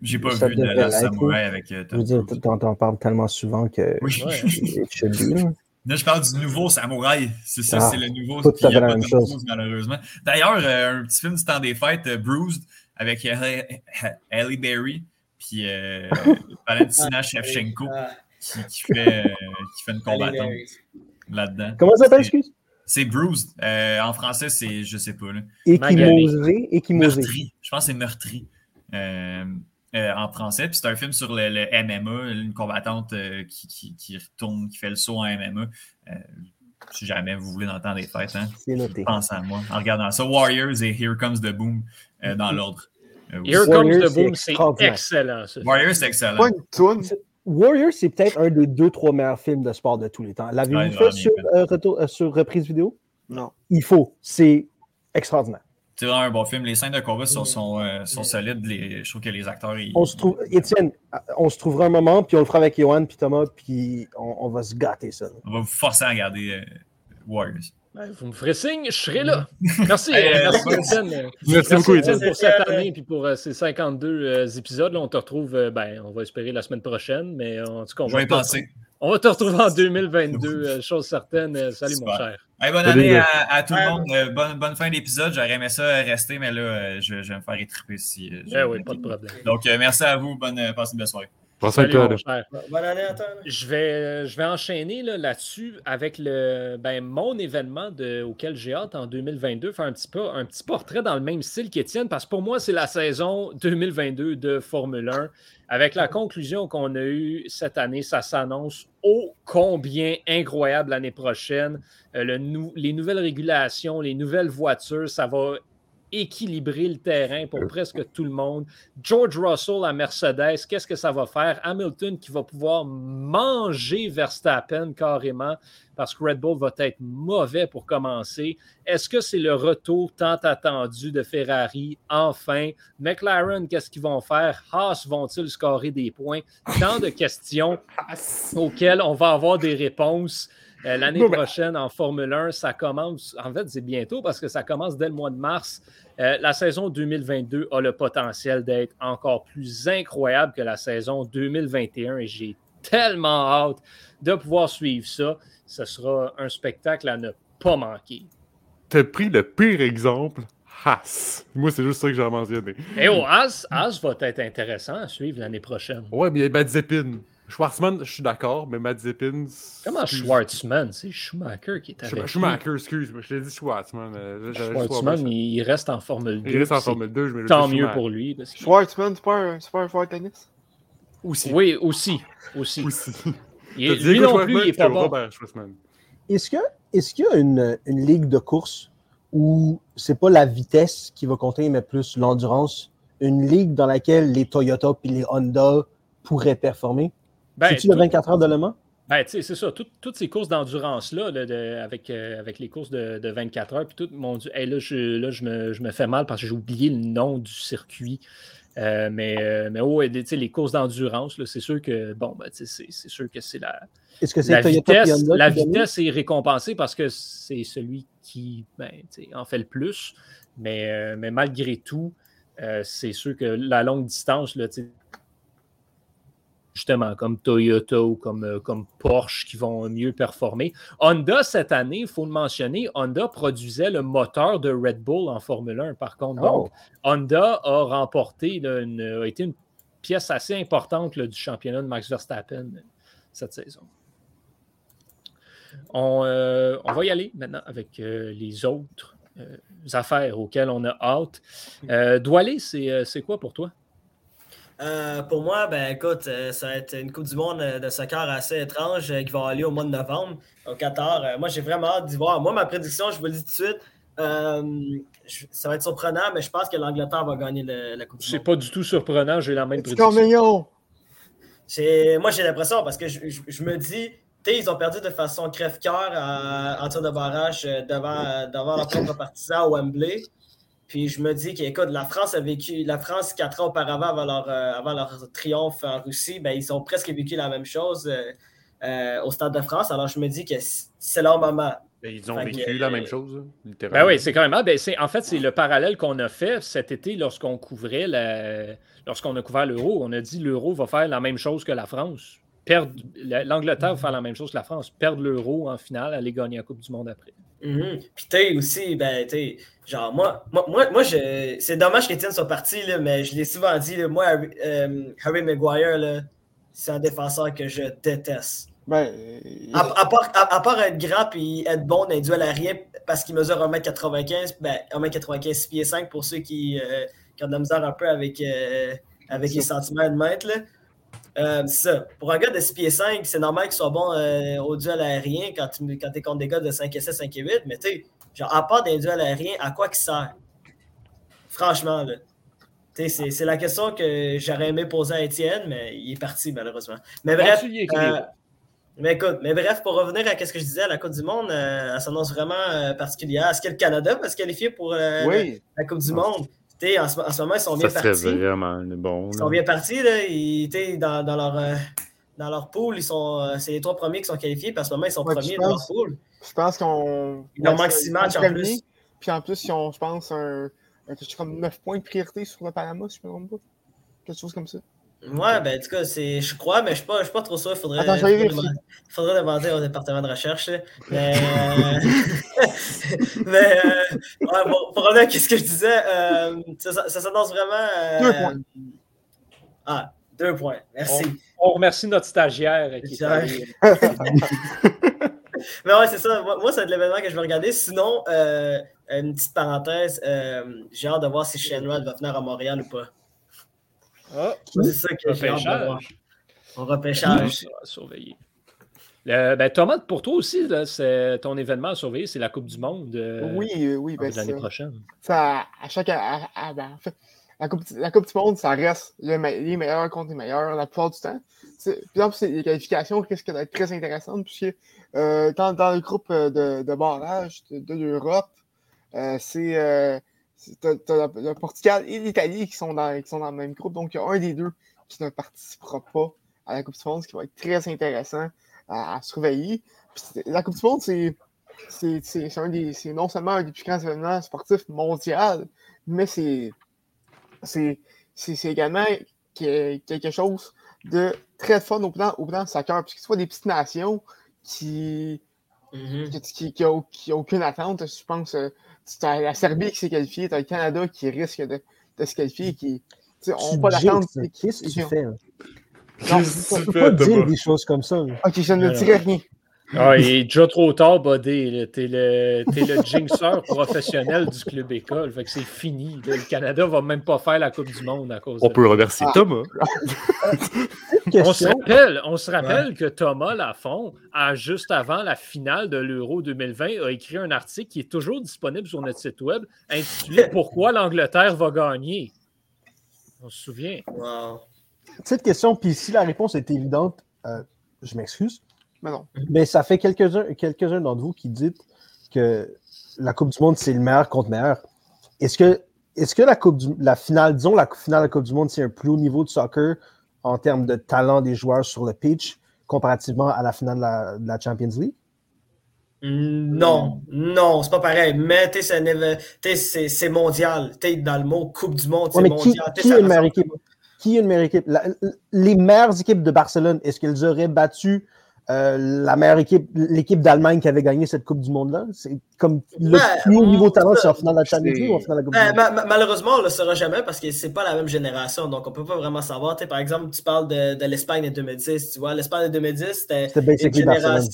J'ai pas ça vu de la Samouraï avec euh,
Je veux dire, t'en parles tellement souvent que
oui. Là, je parle du nouveau Samouraï. C'est ça,
ah,
c'est le nouveau.
Tout à fait la même chose.
Cruise, malheureusement. D'ailleurs, euh, un petit film du temps des fêtes, euh, Bruised, avec Halle Berry, puis euh, Valentina Shevchenko, qui, qui, fait, euh, qui fait une combattante là-dedans.
Comment ça s'appelle, excuse?
C'est Bruised. Euh, en français, c'est, je sais pas. Là.
Équimosé. Équimosé.
Meurtri. Je pense que c'est meurtri. Euh, euh, en français. Puis c'est un film sur le, le MMA, une combattante euh, qui, qui, qui, retourne, qui fait le saut en MMA. Euh, si jamais vous voulez temps des fêtes, hein. Pensez à moi en regardant ça. Warriors et Here Comes the Boom euh, dans l'ordre.
Here Comes the Boom, c'est excellent. Ça.
Warriors, c'est excellent.
Pas une toune.
Warriors, c'est peut-être un des deux, trois meilleurs films de sport de tous les temps. L'avez-vous
Ouais,
fait sur, euh, retour, sur reprise vidéo?
Non.
Il faut. C'est extraordinaire.
C'est vraiment un bon film. Les scènes de combat sont, sont, euh, sont solides. Les, je trouve que les acteurs. Ils...
On se trouve, Étienne, on se trouvera un moment, puis on le fera avec Johan puis Thomas, puis on, on, va se gâter ça.
On va vous forcer à regarder euh, Warriors.
Vous me ferez signe, je serai là. Merci, merci, Étienne.
Merci, merci beaucoup, Étienne.
pour cette année et pour euh, ces 52 euh, épisodes. Là, on te retrouve, euh, ben, on va espérer la semaine prochaine, mais en tout cas, on
je
va,
vais
te,
penser.
On va te retrouver en 2022, euh, chose certaine. salut,
Super.
mon cher.
Hey, bonne année à, à, tout le monde. Euh, bonne, bonne, fin d'épisode. J'aurais aimé ça rester, mais là, euh, je, je, vais me faire étriper si.
Eh oui, pas de problème.
Donc, euh, merci à vous. Bonne, passez une belle soirée.
Salut,
toi, là.
Bonne année à toi.
Je vais, je vais enchaîner là, là-dessus avec le, ben, mon événement de- auquel j'ai hâte en 2022, faire un petit, peu, un petit portrait dans le même style qu'Étienne, parce que pour moi, c'est la saison 2022 de Formule 1. Avec la conclusion qu'on a eue cette année, ça s'annonce ô combien incroyable l'année prochaine. Euh, le nou- les nouvelles régulations, les nouvelles voitures, ça va équilibrer le terrain pour presque tout le monde. George Russell à Mercedes, qu'est-ce que ça va faire? Hamilton qui va pouvoir manger Verstappen carrément parce que Red Bull va être mauvais pour commencer. Est-ce que c'est le retour tant attendu de Ferrari? Enfin, McLaren, qu'est-ce qu'ils vont faire? Haas vont-ils scorer des points? Tant de questions auxquelles on va avoir des réponses. Euh, L'année
mais-
prochaine en Formule 1, ça commence, en fait, c'est bientôt parce que ça commence dès le mois de mars. Euh, la saison 2022 a le potentiel d'être encore plus incroyable que la saison 2021 et j'ai tellement hâte de pouvoir suivre ça. Ce sera un spectacle à ne pas manquer.
T'as pris le pire exemple, Haas. Moi, c'est juste ça que j'ai mentionné.
Et oh, As, As va être intéressant à suivre l'année prochaine.
Ouais, mais il y a. Schwarzman, je suis d'accord, mais Mazepin.
Comment
excuse-
Schwartzman? C'est Schumacher qui est avec.
Schumacher, excuse, moi je t'ai dit Schwarzman. euh, Schwarzman.
il il reste en Formule 2.
Il reste en Formule 2, je me
Tant mieux pour lui. parce que-
Schwartzman, c'est pas un, c'est pas un fort tennis?
Aussi.
Oui, aussi. aussi.
Aussi.
Il-
dit
lui non plus, il est pas bon.
Schwarzman.
Est-ce que est-ce qu'il y a une, une ligue de course où c'est pas la vitesse qui va compter, mais plus l'endurance? Une ligue dans laquelle les Toyota et les Honda pourraient performer?
Ben,
C'est-tu le
tout-
24 heures de Le Mans?
Ben, c'est ça. Tout- toutes ces courses d'endurance-là, là, de- avec, euh, avec les courses de, de 24 heures, puis tout, mon Dieu, hey, là, je, là je, me, je me fais mal parce que j'ai oublié le nom du circuit. Euh, mais, euh, mais ouais, tu sais, les courses d'endurance, là, c'est sûr que, bon, ben, c'est c'est sûr que c'est la,
Est-ce que c'est
la vitesse.
Honda
La vitesse est récompensée parce que c'est celui qui ben, tu sais, en fait le plus. Mais, mais malgré tout, c'est sûr que la longue distance, là, tu sais, justement, comme Toyota ou comme, euh, comme Porsche qui vont mieux performer. Honda, cette année, il faut le mentionner, Honda produisait le moteur de Red Bull en Formule 1, par contre. Donc,
Oh.
Honda a remporté, là, une- a été une pièce assez importante là, du championnat de Max Verstappen euh, cette saison. On, euh, on va y aller maintenant avec euh, les autres euh, affaires auxquelles on a hâte. Doualé, c'est quoi pour toi?
Euh, pour moi, ben écoute, euh, ça va être une Coupe du Monde euh, de soccer assez étrange euh, qui va aller au mois de novembre au Qatar. Euh, moi, j'ai vraiment hâte d'y voir. Moi, ma prédiction, je vous le dis tout de suite, euh, je- ça va être surprenant, mais je pense que l'Angleterre va gagner le- la Coupe du
C'est
Monde.
pas du tout surprenant, j'ai la même
C'est
prédiction.
Moi, j'ai l'impression parce que je, je- je me dis, tu sais, ils ont perdu de façon crève-cœur en tir de barrage devant, devant leur propre partisan au Wembley. Puis je me dis qu'écoute, la France a vécu, la France, quatre ans auparavant, avant leur, euh, avant leur triomphe en Russie, ben, ils ont presque vécu la même chose euh, euh, au Stade de France. Alors je me dis que c'est leur moment.
Ben, ils ont
Fait
vécu
que,
la même chose, hein, littéralement.
Ben oui, c'est quand même. ah, ben c'est, en fait, c'est le parallèle qu'on a fait cet été lorsqu'on couvrait la- lorsqu'on a couvert l'euro. On a dit l'euro va faire la même chose que la France. Perdre, L'Angleterre va faire la même chose que la France. Perdre l'euro en finale, aller gagner la Coupe du Monde après.
Mhm. Puis tu sais aussi, ben tu sais, genre moi, moi, moi, moi, je, c'est dommage qu'Étienne soit parti, là, mais je l'ai souvent dit, là, moi, Harry, euh, Harry Maguire, là, c'est un défenseur que je déteste.
Ben,
À, à part, à, à part être grand et être bon dans les duels aériens parce qu'il mesure 1m95, ben 1m95, 6 pieds 5 pour ceux qui, euh, qui ont de la misère un peu avec, euh, avec les sentiments de mètre. Là. Euh, c'est ça. Pour un gars de 6 pieds 5, c'est normal qu'il soit bon euh, au duel aérien quand tu quand es contre des gars de 5 et 7, 5 et 8, mais tu sais, genre, à part des duels aériens, à quoi qu'il sert? Franchement, là. C'est c'est la question que j'aurais aimé poser à Étienne, mais il est parti malheureusement. Mais bref, euh, mais écoute, mais bref, pour revenir à ce que je disais, la Coupe du Monde, euh, elle s'annonce vraiment euh, particulière. Est-ce que le Canada va se qualifier pour euh,
oui.
la Coupe du Monde? En ce, en ce moment, ils sont bien
Ça serait
partis.
vraiment bon.
Ils
là.
sont bien partis. Là. Ils, dans, dans leur, euh, dans leur pool, ils sont, euh, c'est les trois premiers qui sont qualifiés. Puis en ce moment, ils sont
Ouais,
premiers dans leur pool.
Je pense qu'on.
Il leur
ouais,
manque six
ils
matchs en plus.
Puis en plus, ils ont, je pense, un, un comme 9 points de priorité sur le Panama, si je ne me trompe pas. Quelque chose comme ça.
Ouais, ben en tout cas, c'est, je crois, mais je ne suis, pas- je suis pas trop sûr. Il faudrait,
Attends,
faudrait demander, faudrait demander au département de recherche. là. Mais, euh, mais euh, ouais, bon, pour revenir à ce que je disais, euh, ça, ça- ça s'annonce vraiment. euh,
Deux points.
Ah, Deux points. Merci.
On remercie notre stagiaire qui
Mais ouais, c'est ça. Moi, moi, c'est de l'événement que je vais regarder. Sinon, euh, une petite parenthèse, euh, j'ai hâte de voir si Shane Rod va venir à Montréal ou pas.
Ah,
C'est ça que j'ai hâte de voir.
repêchage.
Au repêchage.
À surveiller. Ben, Thomas, pour toi aussi, là, c'est ton événement à surveiller, c'est la Coupe du Monde euh,
Oui, oui, ben,
l'année prochaine.
ça, à chaque. à- à- ben, en fait, la, coupe, la Coupe du Monde, ça reste le me- les meilleurs contre les meilleurs la plupart du temps. C'est- Par exemple, c'est- les qualifications risquent d'être très intéressantes, puisque euh, dans, dans le groupe euh, de, de barrage de, de l'Europe, euh, c'est. Euh, t'as- t'as le, Portugal et l'Italie qui sont, dans, qui sont dans le même groupe. Donc, il y a un des deux qui ne participera pas à la Coupe du Monde, ce qui va être très intéressant à, à surveiller. Puis la Coupe du Monde, c'est c'est c'est- c'est un des- c'est non seulement un des plus grands événements sportifs mondiaux, mais c'est c'est également que- quelque chose de très fun au plan, au plan soccer, puisque tu vois des petites nations qui
Mhm.
qui, qui, aucune attente. Je pense tu as la Serbie qui s'est qualifiée, tu as le Canada qui risque de, de se qualifier, qui
Tu
n'ont pas d'attente.
Qu'est-ce que tu fais? là?
Non,
Tu peux pas dire des choses comme ça.
Ok, je ne dirai rien.
Ah, il est déjà trop tard, Buddy. là. T'es le, t'es le jinxeur professionnel du club école. Fait que c'est fini. là. Le Canada va même pas faire la Coupe du Monde à cause
On
de
peut remercier
Ah.
Thomas.
On se rappelle, on se rappelle que Thomas Lafont, à- juste avant la finale de l'Euro 2020, a écrit un article qui est toujours disponible sur notre site web intitulé Pourquoi l'Angleterre va gagner. On se souvient.
Wow.
Petite question, puis si la réponse est évidente, euh, je m'excuse,
Mais non.
mais ça fait quelques-uns quelques-uns d'entre vous qui dites que la Coupe du Monde, c'est le meilleur contre meilleur. Est-ce que, est que la, coupe du, la finale, disons la finale de la Coupe du Monde, c'est un plus haut niveau de soccer en termes de talent des joueurs sur le pitch comparativement à la finale de la, de la Champions League?
Non, non, c'est pas pareil. Mais c'est mondial. Tu sais, dans le mot Coupe du Monde, c'est
Ouais, mais qui,
mondial.
Qui est une meilleure équipe? Qui est une meilleure équipe? La- les meilleures équipes de Barcelone, est-ce qu'elles auraient battu euh, la meilleure équipe, l'équipe d'Allemagne qui avait gagné cette Coupe du Monde-là? C'est comme le
Ouais,
plus haut niveau de talent, c'est en finale de la Champions League ou en finale de la Coupe
Ben,
du Monde?
ma- ma- malheureusement, on ne le saura jamais parce que c'est pas la même génération, donc on peut pas vraiment savoir. Tu sais, par exemple, tu parles de, de l'Espagne de 2010, tu vois. L'Espagne de 2010, c'était
C'était
une génération.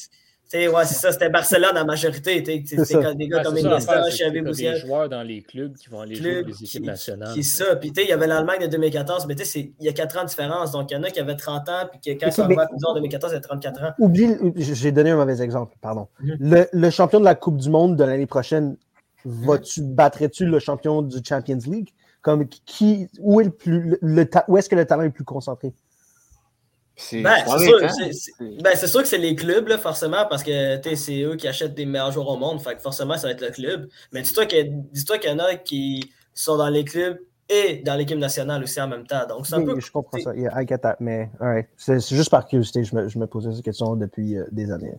Tu sais, ouais, c'est ça, c'était Barcelone en majorité. tu
C'est
des gars
Ouais,
comme
c'est ça,
Iniesta,
c'est
Xavi
t'as des joueurs dans les clubs qui vont aller jouer les équipes
qui,
nationales.
qui est ça. Puis, tu sais, il y avait l'Allemagne de 2014, mais tu sais, c'est- il y a 4 ans de différence. Donc, il y en a qui avaient 30 ans, puis que quand ils sont en 2014, ils avaient 34 ans.
Oublie, j'ai donné un mauvais exemple, pardon.
Mhm.
Le, le champion de la Coupe du Monde de l'année prochaine, vas-tu, battrais-tu le champion du Champions League? Comme qui, où est le plus, le, où est-ce que le talent est le plus concentré?
C'est
Ben, sûr,
hein?
ben, sûr que c'est les clubs, là, forcément, parce que c'est eux qui achètent des meilleurs joueurs au monde. Fait que forcément, ça va être le club. Mais dis-toi qu'il y en a qui sont dans les clubs et dans l'équipe nationale aussi en même temps. Donc, un
Oui,
peu.
je comprends ça. Yeah, I get that. Mais, alright. C'est juste par curiosité, je me, je me posais cette question depuis euh, des années.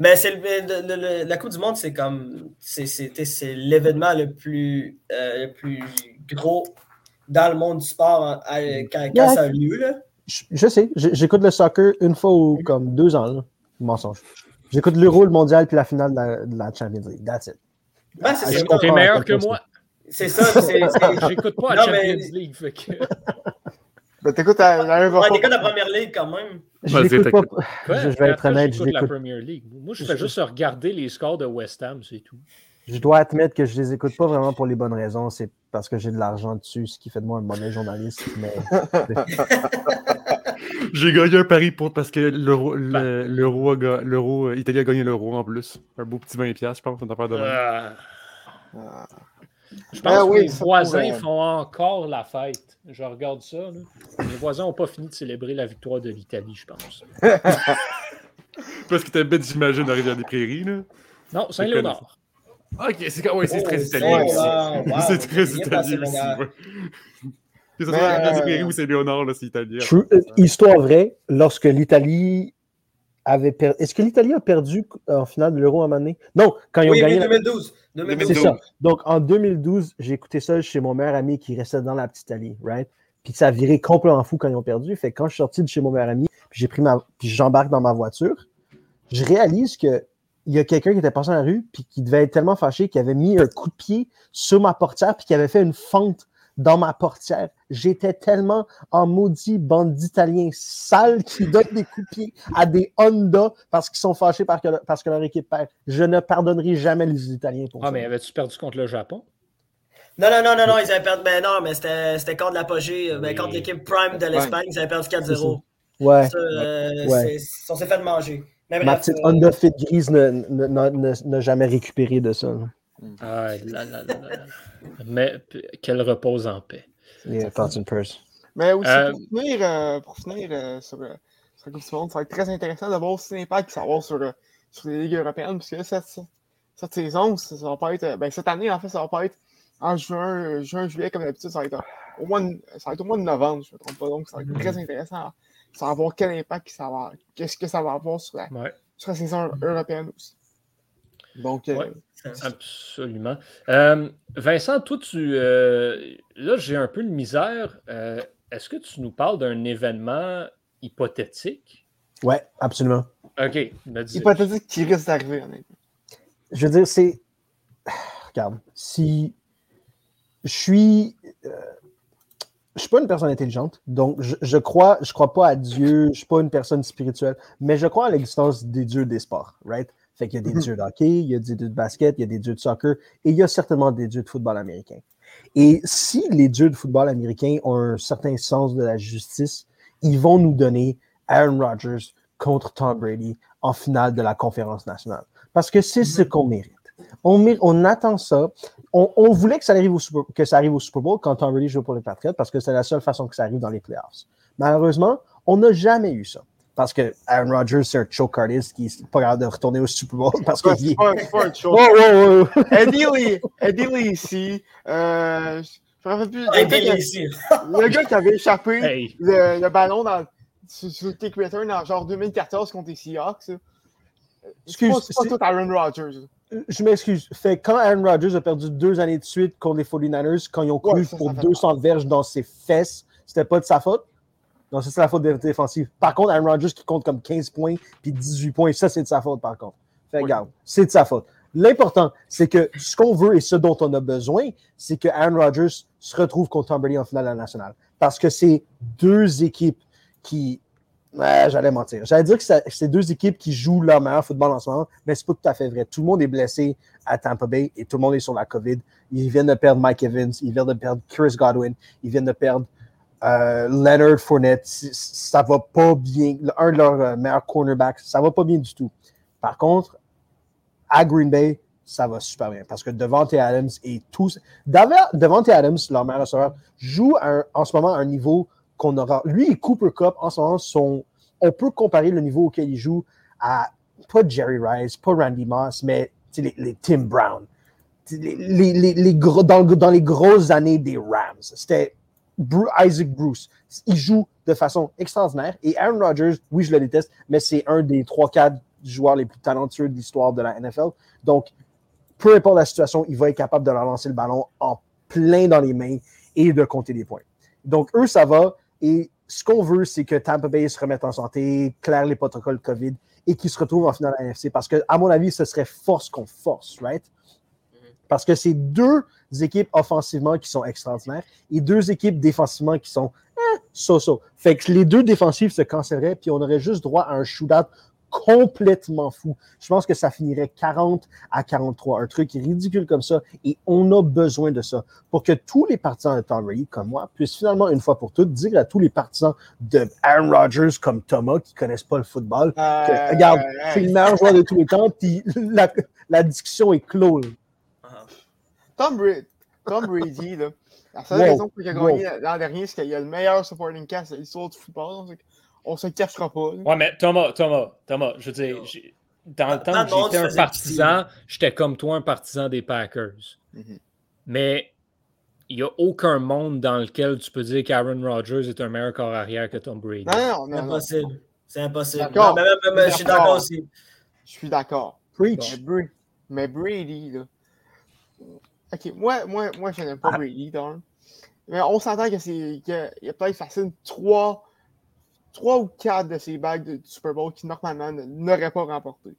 Mais c'est le- le- le- le- la Coupe du Monde, c'est comme. c'est- l'événement le plus, euh, le plus gros dans le monde du sport hein, à- quand, quand
Yeah.
ça a lieu. Là.
Je, je sais, j'écoute le soccer une fois ou comme deux ans, là. Mensonge. J'écoute l'Euro, le mondial, puis la finale de la, de la Champions League. That's it.
Ben, c'est
Ah,
ça.
T'es meilleur que moi.
C'est ça.
J'écoute pas la
Non, mais-
Champions League. fait que-
Ben, t'écoutes la, la.
Ouais, comme la première ligue quand même.
Je l'écoute pas. Je, je vais être honnête, je
j'écoute la. Premier League. Moi, je fais juste regarder les scores de West Ham, c'est tout.
Je dois admettre que je les écoute pas vraiment pour les bonnes raisons. C'est parce que j'ai de l'argent dessus, ce qui fait de moi un mauvais journaliste. Mais
J'ai gagné un pari pour, parce que l'euro, le- l'euro, a ga- l'euro, euh, Italie a gagné l'euro en plus. Un beau petit 20$, je pense, on a affaire de même.
Ah. Je pense
Ah
que
oui,
les voisins
pourrait.
font encore la fête. Je regarde ça. là. Les voisins n'ont pas fini de célébrer la victoire de l'Italie, je pense.
Parce que t'es bête, j'imagine, à Rivière-des-Prairies, là.
Non, Saint-Léonard.
Ok, c'est quand- ouais, c'est
Oh,
très italien
wow, wow,
c'est très italien aussi. ouais. Que ce soit
euh,
ou c'est Léonard, là, c'est italien.
True- euh, histoire vraie, lorsque l'Italie avait perdu. Est-ce que l'Italie a perdu en finale de l'Euro à un moment donné? Non, quand ils ont
Oui,
gagné.
oui,
la-
2012.
C'est
2012.
ça. Donc, en 2012, j'ai écouté ça chez mon meilleur ami qui restait dans la petite Italie, right? Puis ça a viré complètement fou quand ils ont perdu. Fait que quand je suis sorti de chez mon meilleur ami, puis j'ai pris ma, puis j'embarque dans ma voiture, je réalise que il y a quelqu'un qui était passé dans la rue, puis qui devait être tellement fâché qu'il avait mis un coup de pied sur ma portière, puis qui avait fait une fente dans ma portière. J'étais tellement en maudit bande d'Italiens sales qui donnent des coups de pied à des Honda parce qu'ils sont fâchés parce que, parce que leur équipe perd. Je ne pardonnerai jamais les Italiens pour
Ah,
ça.
mais avais-tu perdu contre le Japon?
Non, non, non, non, non, ils avaient perdu. Ben non, mais c'était contre l'apogée. Ben,
Oui.
contre l'équipe Prime de l'Espagne, ils avaient perdu 4-0.
Ouais.
Ça, euh,
Ouais.
On s'est fait manger. Mais
Ma petite
euh,
Honda Fit grise n'a jamais récupéré de ça. là.
Ah, là, là, là, là, là. Mais qu'elle repose en paix.
Yeah, thoughts and prayers.
Mais aussi,
Euh,
pour finir, euh, pour finir euh, sur, sur la Coupe du Monde, ça va être très intéressant de voir aussi l'impact que ça va avoir sur, sur les ligues européennes, parce que cette, cette saison, ça, ça va pas être. Ben, cette année, en fait, ça va pas être en juin, juin juillet, comme d'habitude, ça va être au mois de, ça va être au mois de novembre, je ne me trompe pas. Donc, ça va être très intéressant. Ça va voir quel impact ça va qu'est-ce que ça va avoir sur la,
Ouais,
sur la saison européenne aussi. Donc, euh,
Ouais. absolument. Euh, Vincent, toi, tu. euh, là, j'ai un peu de misère. Euh, Est-ce que tu nous parles d'un événement hypothétique?
Ouais, absolument.
OK,
hypothétique qui risque d'arriver, honnêtement.
Je veux dire, c'est. Regarde, si je suis. Je suis pas une personne intelligente, donc je, je crois, je crois pas à Dieu, je suis pas une personne spirituelle, mais je crois à l'existence des dieux des sports, right? Fait qu'il y a des
Mhm.
dieux de hockey, il y a des dieux de basket, il y a des dieux de soccer, et il y a certainement des dieux de football américain. Et si les dieux de football américain ont un certain sens de la justice, ils vont nous donner Aaron Rodgers contre Tom Brady en finale de la conférence nationale. Parce que c'est ce qu'on mérite. On, attend ça. On, on voulait que ça, arrive au Super, que ça arrive au Super Bowl quand Tom Brady joue pour les Patriots parce que c'est la seule façon que ça arrive dans les playoffs. Malheureusement, on n'a jamais eu ça. Parce que Aaron Rodgers, c'est un choke artist qui n'est pas capable de retourner au Super Bowl parce que.
C'est pas.
Oh, oh, oh.
Eddie Lee, Eddie Lee ici. Euh, je me rappelle plus. Le
Hey,
gars,
Bill
qui,
ici.
le gars qui avait échappé
Hey,
le, le ballon dans, sur, sur le kick return en genre 2014 contre les Seahawks. ça. C'est pas- tout Aaron Rodgers.
Je m'excuse. Fait quand Aaron Rodgers a perdu deux années de suite contre les 49ers, quand ils ont
Ouais, ça,
pour
ça fait
200 verges dans ses fesses, c'était pas de sa faute. Non, ça, c'est la faute des défensives. Par contre, Aaron Rodgers qui compte comme 15 points puis 18 points, ça, c'est de sa faute, par contre. Fait
Oui.
regarde, c'est de sa faute. L'important, c'est que ce qu'on veut et ce dont on a besoin, c'est que Aaron Rodgers se retrouve contre Tom Brady en finale de la nationale. Parce que c'est deux équipes qui. J'allais mentir. J'allais dire que c'est deux équipes qui jouent leur meilleur football en ce moment, mais c'est pas tout à fait vrai. Tout le monde est blessé à Tampa Bay et tout le monde est sur la COVID. Ils viennent de perdre Mike Evans, ils viennent de perdre Chris Godwin, ils viennent de perdre euh, Leonard Fournette. Ça va pas bien. Un de leurs euh, meilleurs cornerbacks, ça va pas bien du tout. Par contre, à Green Bay, ça va super bien parce que Devante Adams et tous. Devante Adams, leur meilleur receveur, joue en ce moment à un niveau qu'on aura. Lui et Cooper Cup, en ce moment, sont. On peut comparer le niveau auquel il joue à pas Jerry Rice, pas Randy Moss, mais Tim Brown. Dans, dans les grosses années des Rams. C'était Isaac Bruce. Il joue de façon extraordinaire. Et Aaron Rodgers, oui, je le déteste, mais c'est un des 3-4 joueurs les plus talentueux de l'histoire de la NFL. Donc, peu importe la situation, il va être capable de leur lancer le ballon en plein dans les mains et de compter des points. Donc, eux, ça va. Et ce qu'on veut, c'est que Tampa Bay se remette en santé, claire les protocoles COVID et qu'ils se retrouvent en finale à NFC. Parce que, à mon avis, ce serait force qu'on force, right? Parce que c'est deux équipes offensivement qui sont extraordinaires et deux équipes défensivement qui sont eh, so-so. Fait que les deux défensives se cancelleraient, puis on aurait juste droit à un shootout complètement fou. Je pense que ça finirait 40 à 43, un truc ridicule comme ça, et on a besoin de ça pour que tous les partisans de Tom Brady, comme moi, puissent finalement, une fois pour toutes, dire à tous les partisans de Aaron Rodgers comme Thomas, qui ne connaissent pas le football, que,
Euh,
regarde,
euh,
c'est le meilleur joueur de tous les temps, puis la, la discussion est close.
Tom Brady, Tom Brady là, la seule
Wow,
raison pour qu'il a
wow.
gagné l'an dernier, c'est qu'il y a le meilleur supporting cast de l'histoire du football. donc On se cachera pas. là.
Ouais, mais Thomas, Thomas, Thomas, je veux dire, dans le temps que j'étais un partisan, j'étais comme toi un partisan des Packers.
Mhm.
Mais il n'y a aucun monde dans lequel tu peux dire qu'Aaron Rodgers est un meilleur corps arrière que Tom Brady.
Non, non,
impossible. C'est impossible.
D'accord.
Non, mais même- même- je suis
D'accord.
aussi.
je suis d'accord.
Preach.
Mais, Bra- mais Brady, là. Ok, moi, moi, moi je n'aime pas
Ah.
Brady, donc. Mais on s'entend que c'est qu'il y a peut-être facile trois, trois ou quatre de ces bagues de, du Super Bowl qui normalement n'auraient pas remporté.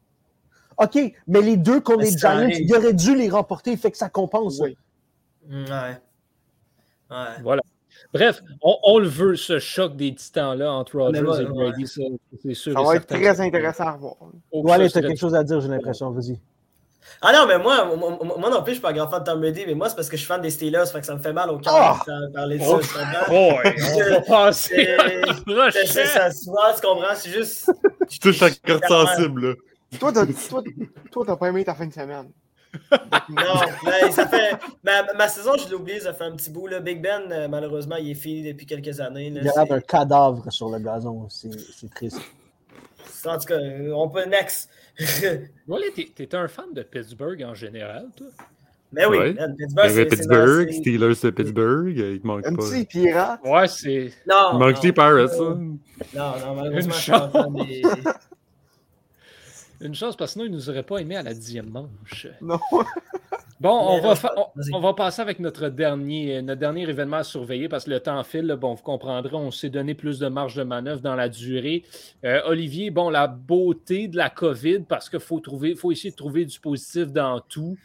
OK, mais les deux contre
Mais
les Giants,
arrive.
il aurait dû les remporter, fait que ça compense.
Oui.
Mm, Ouais. Ouais.
Voilà. Bref, on, on le veut, ce choc des titans-là entre Rodgers
ouais,
et Brady, ça, c'est sûr.
Ça
et
va être très intéressant à revoir.
Oh, ça
t'as
serait-
quelque chose à dire, j'ai l'impression. Vas-y.
Ah non, mais moi, moi, moi non plus, je suis pas un grand fan de Tom Brady, mais moi, c'est parce que je suis fan des Steelers, fait que ça me fait mal au cœur
Ah!
de parler de
Oh!
ça.
Oh, on va passer à la
C'est- ça, se voit, tu comprends? C'est juste.
Tu touches ta carte sensible, là.
Toi, t'as toi, toi, t'as pas aimé ta fin de semaine.
Non, mais ça fait. Ma, ma saison, je l'ai oublié, ça fait un petit bout. Là. Big Ben, euh, malheureusement, il est fini depuis quelques années. là.
Il y a d'un cadavre sur le gazon. C'est c'est triste.
En tout cas, on peut next.
Voilà, t'es t'es un fan de Pittsburgh en général, toi?
mais oui,
Ouais.
man,
Il y
Pittsburgh, c'est- c'est
Pittsburgh,
c'est-
Steelers de Pittsburgh, il te manque
Un
pas.
petit pirate.
Ouais, c'est.
Non,
Il manque
non,
des Pirates,
non,
ça.
non, malheureusement, je suis pas fan des-
Une chance, parce que sinon, ils nous auraient pas aimé à la dixième manche.
Non.
Bon, on va, fa- on, va passer avec notre dernier, notre dernier événement à surveiller parce que le temps file. là. bon, vous comprendrez, on s'est donné plus de marge de manœuvre dans la durée. Euh, Olivier, bon, la beauté de la COVID, parce qu'il faut, trouver, faut essayer de trouver du positif dans tout,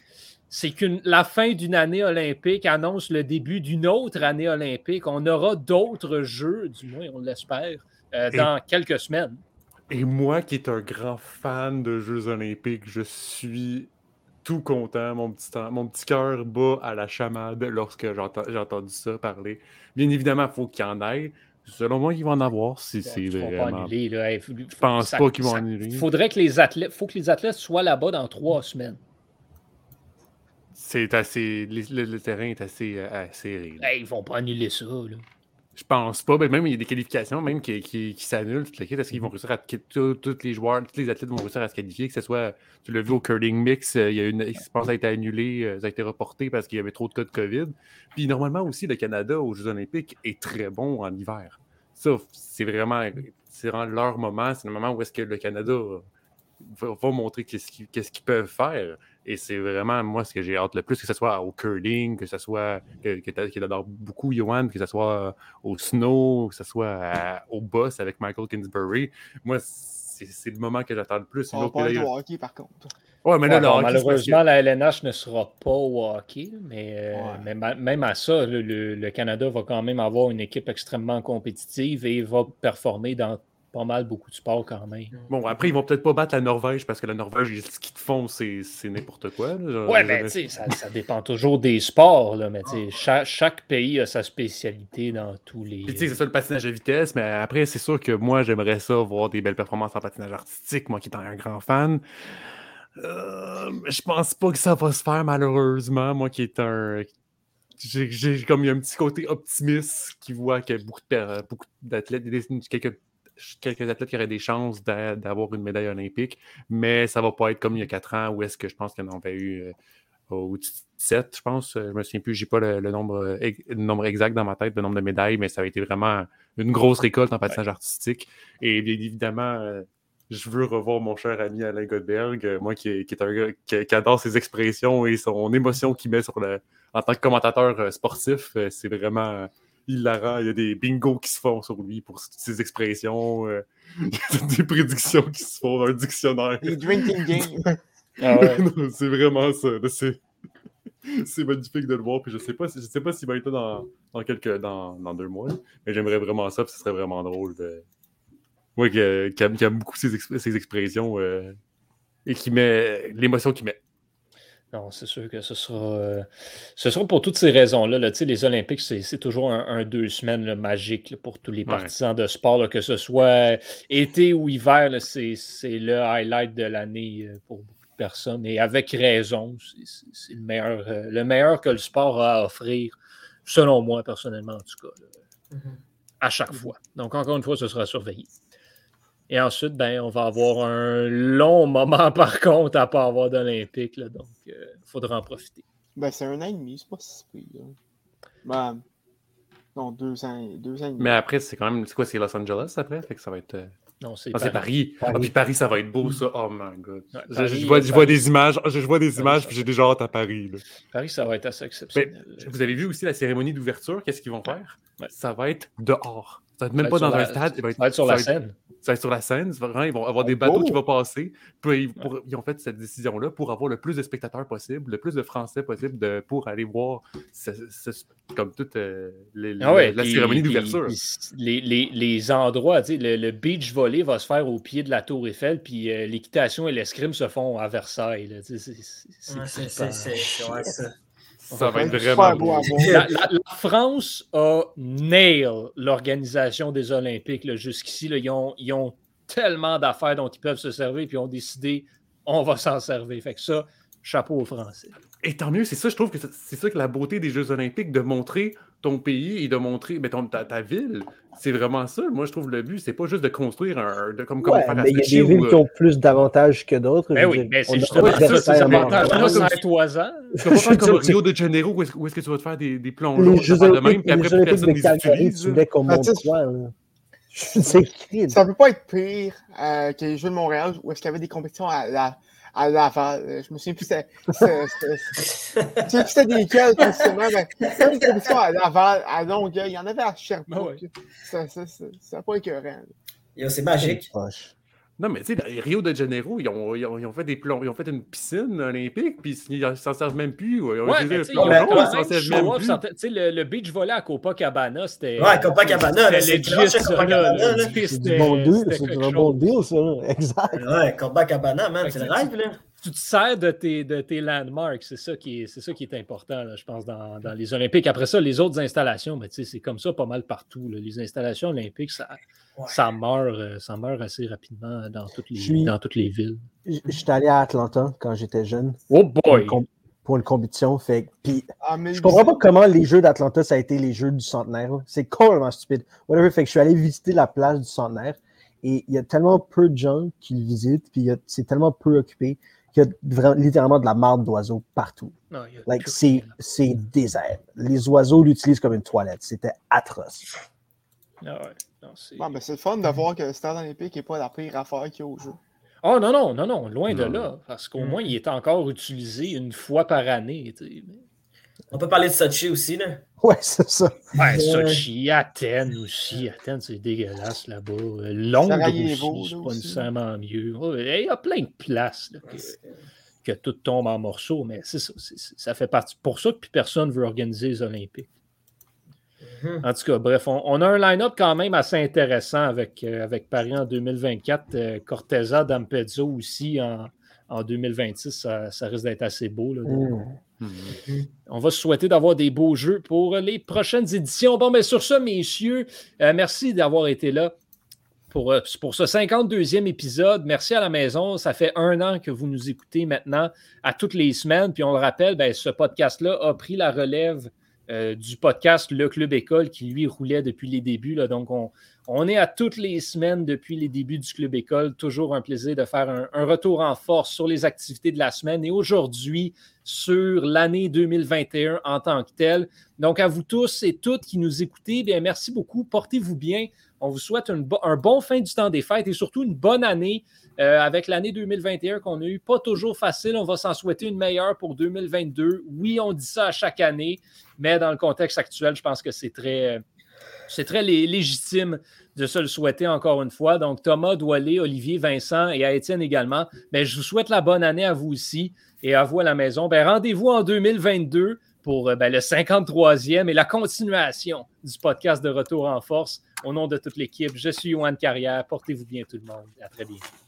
c'est que la fin d'une année olympique annonce le début d'une autre année olympique. On aura d'autres jeux, du moins, on l'espère, euh,
Et-
dans quelques semaines.
Et moi qui est un grand fan de Jeux Olympiques, je suis tout content. Mon petit, temps- mon petit cœur bat à la chamade lorsque j'ai entendu ça parler. Bien évidemment, il faut qu'il y en ait. Selon moi, il va en avoir si c'est
Ils vont pas
vraiment.
annuler, là. Hey, faut-
Je pense
ça-
pas qu'ils vont
ça-
annuler.
Il faudrait que les athlètes, faut que les athlètes soient là-bas dans trois semaines.
C'est assez. Le, le- le terrain est assez euh, serré.
Hey, ils vont pas annuler ça. Là.
Je pense pas. Ben, même il y a des qualifications même qui, qui, s'annulent. Est-ce qu'ils vont réussir à. tous les joueurs, tous les athlètes vont réussir à se qualifier, que ce soit. Tu l'as vu au curling mix, euh, il y a une. Je a été annulé, euh, ça a été reporté parce qu'il y avait trop de cas de COVID. Puis normalement aussi, le Canada aux Jeux Olympiques est très bon en hiver. Ça, c'est vraiment. Leur moment. C'est le moment où est-ce que le Canada va, montrer qu'est-ce qu'ils peuvent faire. Et c'est vraiment, moi, ce que j'ai hâte le plus, que ce soit au curling, que ce soit, que, que adore beaucoup, Johan, que ce soit au snow, que ce soit à- au boss avec Michael Kingsbury. Moi, c'est le moment que j'attends le plus.
On
a-
au hockey, par contre.
Ouais, mais là,
Ouais,
hockey, parce
malheureusement, la LNH ne sera pas au hockey, mais, euh,
Ouais.
mais ma- même à ça, le, le- le Canada va quand même avoir une équipe extrêmement compétitive et va performer dans pas mal beaucoup de sports quand même.
que- Bon, après, ils vont peut-être pas battre la Norvège parce que la Norvège, ce qu'ils te font, c'est c'est n'importe quoi. là.
Ouais, mais tu sais, ça, ça dépend toujours des sports, là, mais tu sais, chaque, chaque pays a sa spécialité dans tous les.
Puis, tu sais, c'est ça le patinage à vitesse, mais après, c'est sûr que moi, j'aimerais ça voir des belles performances en patinage artistique, moi qui est un grand fan. Euh, je pense pas que ça va se faire, malheureusement. Moi qui est un. J'ai j'ai comme il y a un petit côté optimiste qui voit qu'il y a beaucoup de per- beaucoup d'athlètes, des- quelques, quelques athlètes qui auraient des chances d'a- d'avoir une médaille olympique, mais ça va pas être comme il y a quatre ans où est-ce que je pense qu'il y en avait eu euh, de 7, je pense. Je me souviens plus, j'ai pas le, le nombre, ex- le nombre exact dans ma tête, le nombre de médailles, mais ça a été vraiment une grosse récolte en patinage artistique. Et bien évidemment, euh, je veux revoir mon cher ami Alain Godberg, euh, moi qui, est- qui est un gars qui, qui adore ses expressions et son émotion qu'il met sur le, en tant que commentateur sportif. c'est vraiment hilarant. Il y a des bingos qui se font sur lui pour ses expressions. euh, il y a des prédictions qui se font dans un dictionnaire.
Les drinking games.
Ah ouais.
C'est vraiment ça. C'est magnifique de le voir. Puis je sais pas, je sais pas s'il va être là dans, dans quelques dans, dans deux mois. mais j'aimerais vraiment ça. Puis ce serait vraiment drôle. De... Moi qui, aime, qui aime beaucoup ses, exp- ses expressions euh, et qui met l'émotion qu'il met.
Non, c'est sûr que ce sera, euh, ce sera pour toutes ces raisons-là. là. Tu sais, Les Olympiques, c'est toujours un, un deux semaines là, magique là, pour tous les partisans de sport, là, que ce soit été ou hiver, c'est c'est le highlight de l'année euh, pour beaucoup de personnes. Et avec raison, c'est- le meilleur, euh, le meilleur que le sport a à offrir, selon moi, personnellement, en tout cas, là,
Mhm.
à chaque fois. Donc, encore une fois, ce sera surveillé. Et ensuite, ben, on va avoir un long moment, par contre, à pas avoir d'Olympique. Donc, il faudra en profiter.
Ben, c'est un an et demi, c'est pas si pire. Ben, non, deux ans, deux ans et demi.
Mais après, c'est quand même. C'est quoi, c'est Los Angeles après? Fait que ça va être. euh,
Non, c'est
Ah, c'est Paris. Ah, puis Paris, ça va être beau, ça. Oh my god.
Ouais,
Je-
Paris,
je, vois, je
Paris.
vois des images, je vois des
Paris,
images, puis j'ai déjà hâte à Paris. là.
Paris, ça va être assez exceptionnel.
Vous avez vu aussi la cérémonie d'ouverture, qu'est-ce qu'ils vont faire?
Ouais.
Ça va être dehors. Ça va être même
Ça
pas
va être
dans un stade. il va
Ça va être sur la
ça va être-
scène.
ça va être sur la scène. Vraiment, ils vont avoir des bateaux
Oh.
qui vont passer. Puis ils, pour- ils ont fait cette décision-là pour avoir le plus de spectateurs possible, le plus de Français possible de- pour aller voir ce- ce- comme toute euh, les-
Ah ouais,
la cérémonie d'ouverture.
Les, les- les endroits, le, le beach volley va se faire au pied de la Tour Eiffel, puis euh, l'équitation et l'escrime se font à Versailles. c'est- c'est- c'est
Ouais, ça.
Va être vraiment
beau.
La, la- la France a nail l'organisation des Olympiques. Jusqu'ici, ils, ont, ils ont tellement d'affaires dont ils peuvent se servir, puis ils ont décidé on va s'en servir. Fait que ça, chapeau aux Français.
Et tant mieux, c'est ça, je trouve que c'est ça que la beauté des Jeux Olympiques, de montrer ton pays et de montrer ben, ton- ta, ta ville. C'est vraiment ça. Moi, je trouve le but, c'est pas juste de construire un. De, comme, comme
Ouais, mais il y a des villes
euh,
qui ont plus d'avantages que d'autres.
Ben oui,
dire,
ben,
on
c'est justement ça, c'est
nécessairement-
avantage
Moi,
là
comme-
c'est toisant.
Tu vas pas faire comme Rio de Janeiro où est-ce où est-ce que tu vas te faire des, des plongeons, de même, puis après,
les
plus personne les utilise.
tu voulais qu'on quoi, là? C'est écrit.
Ça peut pas être pire euh, que les Jeux de Montréal où est-ce qu'il y avait des compétitions à, la, à Laval. Euh, Je me souviens plus c'était. Je me souviens plus c'était desquelles précisément, mais des compétitions à Laval, à Longueuil, il y en avait à Sherbrooke.
Ah ouais.
Ça, ça, ça, ça n'a pas écœurant.
Yo, C'est magique.
Non, mais tu sais, Rio de Janeiro, ils ont, ils ont, ils ont fait des ils ont fait une piscine olympique, puis ils s'en servent même plus. Ils ont
Ouais,
utilisé
mais ils ont
plongeon,
quand
ils s'en
même
servent même plus.
tu sais, le, le beach volley à Copacabana, c'était.
Ouais, Copacabana, c'est
du
c'était-
bon deal,
c'était
c'est un bon deal, ça. Exact.
Ouais, Copacabana, man, c'est le rêve, là.
Tu te sers de tes, de tes landmarks. C'est ça qui est, c'est ça qui est important, là, je pense, dans, dans les Olympiques. Après ça, les autres installations, ben, tu sais, c'est comme ça pas mal partout. là. Les installations olympiques, ça,
Ouais.
ça, meurt, euh, ça meurt assez rapidement dans toutes les,
Je suis-
dans toutes les villes.
J- J'étais allé à Atlanta quand j'étais jeune
Oh
pour
boy!
une, pour une compétition. Fait, puis
Ah, mais
je comprends pas comment les Jeux d'Atlanta, ça a été les Jeux du centenaire. là. C'est complètement stupide. Whatever. Fait que je suis allé visiter la place du centenaire et il y a tellement peu de gens qui le visitent, puis c'est tellement peu occupé qu'il y a vraiment, littéralement de la marde d'oiseaux partout.
Il
Like, c'est c'est désert. Les oiseaux l'utilisent comme une toilette. C'était atroce.
Ah ouais, non, c'est-
Bon, ben, c'est le fun de voir que le stade olympique n'est pas la pire affaire qu'il y a au jeu.
Oh non, non, non, non, loin de là. Parce qu'au
Mm.
moins, il est encore utilisé une fois par année.
On peut parler de Sochi aussi, là.
Ouais, c'est ça.
Ouais. Sochi, Athènes aussi. Athènes, c'est dégueulasse là-bas. Londres aussi, c'est pas
aussi.
nécessairement mieux. Ouais, Il y a plein de places là, que, que tout tombe en morceaux, mais c'est ça. c'est- c'est- ça fait partie. Pour ça que plus personne veut organiser les Olympiques.
Mhm.
En tout cas, bref, on, on a un line-up quand même assez intéressant avec, euh, avec Paris en 2024. Euh, Corteza, Dampezzo aussi en, en 2026. Ça, ça risque d'être assez beau. là.
Mm.
On va se souhaiter d'avoir des beaux jeux pour les prochaines éditions. Bon, mais sur ce, messieurs, euh, merci d'avoir été là pour, euh, pour ce 52e épisode. Merci à la maison. Ça fait un an que vous nous écoutez maintenant à toutes les semaines. Puis on le rappelle, ben, ce podcast-là a pris la relève euh, du podcast Le Club École qui, lui, roulait depuis les débuts. là. Donc, on, on est à toutes les semaines depuis les débuts du Club École. Toujours un plaisir de faire un, retour en force sur les activités de la semaine. Et aujourd'hui, sur l'année 2021 en tant que telle. Donc, à vous tous et toutes qui nous écoutez, bien, merci beaucoup. Portez-vous bien. On vous souhaite un bon fin du temps des fêtes et surtout une bonne année euh, avec l'année 2021 qu'on a eu. Pas toujours facile. On va s'en souhaiter une meilleure pour 2022. Oui, on dit ça à chaque année, mais dans le contexte actuel, je pense que c'est très, c'est très lé- légitime de se le souhaiter encore une fois. Donc, Thomas, Doualé, Olivier, Vincent et à Étienne également. Mais je vous souhaite la bonne année à vous aussi et à vous à la maison. Ben, rendez-vous en 2022 pour euh, ben, le 53e et la continuation du podcast de Retour en Force. Au nom de toute l'équipe, je suis Yoann Carrière. Portez-vous bien tout le monde. À très bientôt.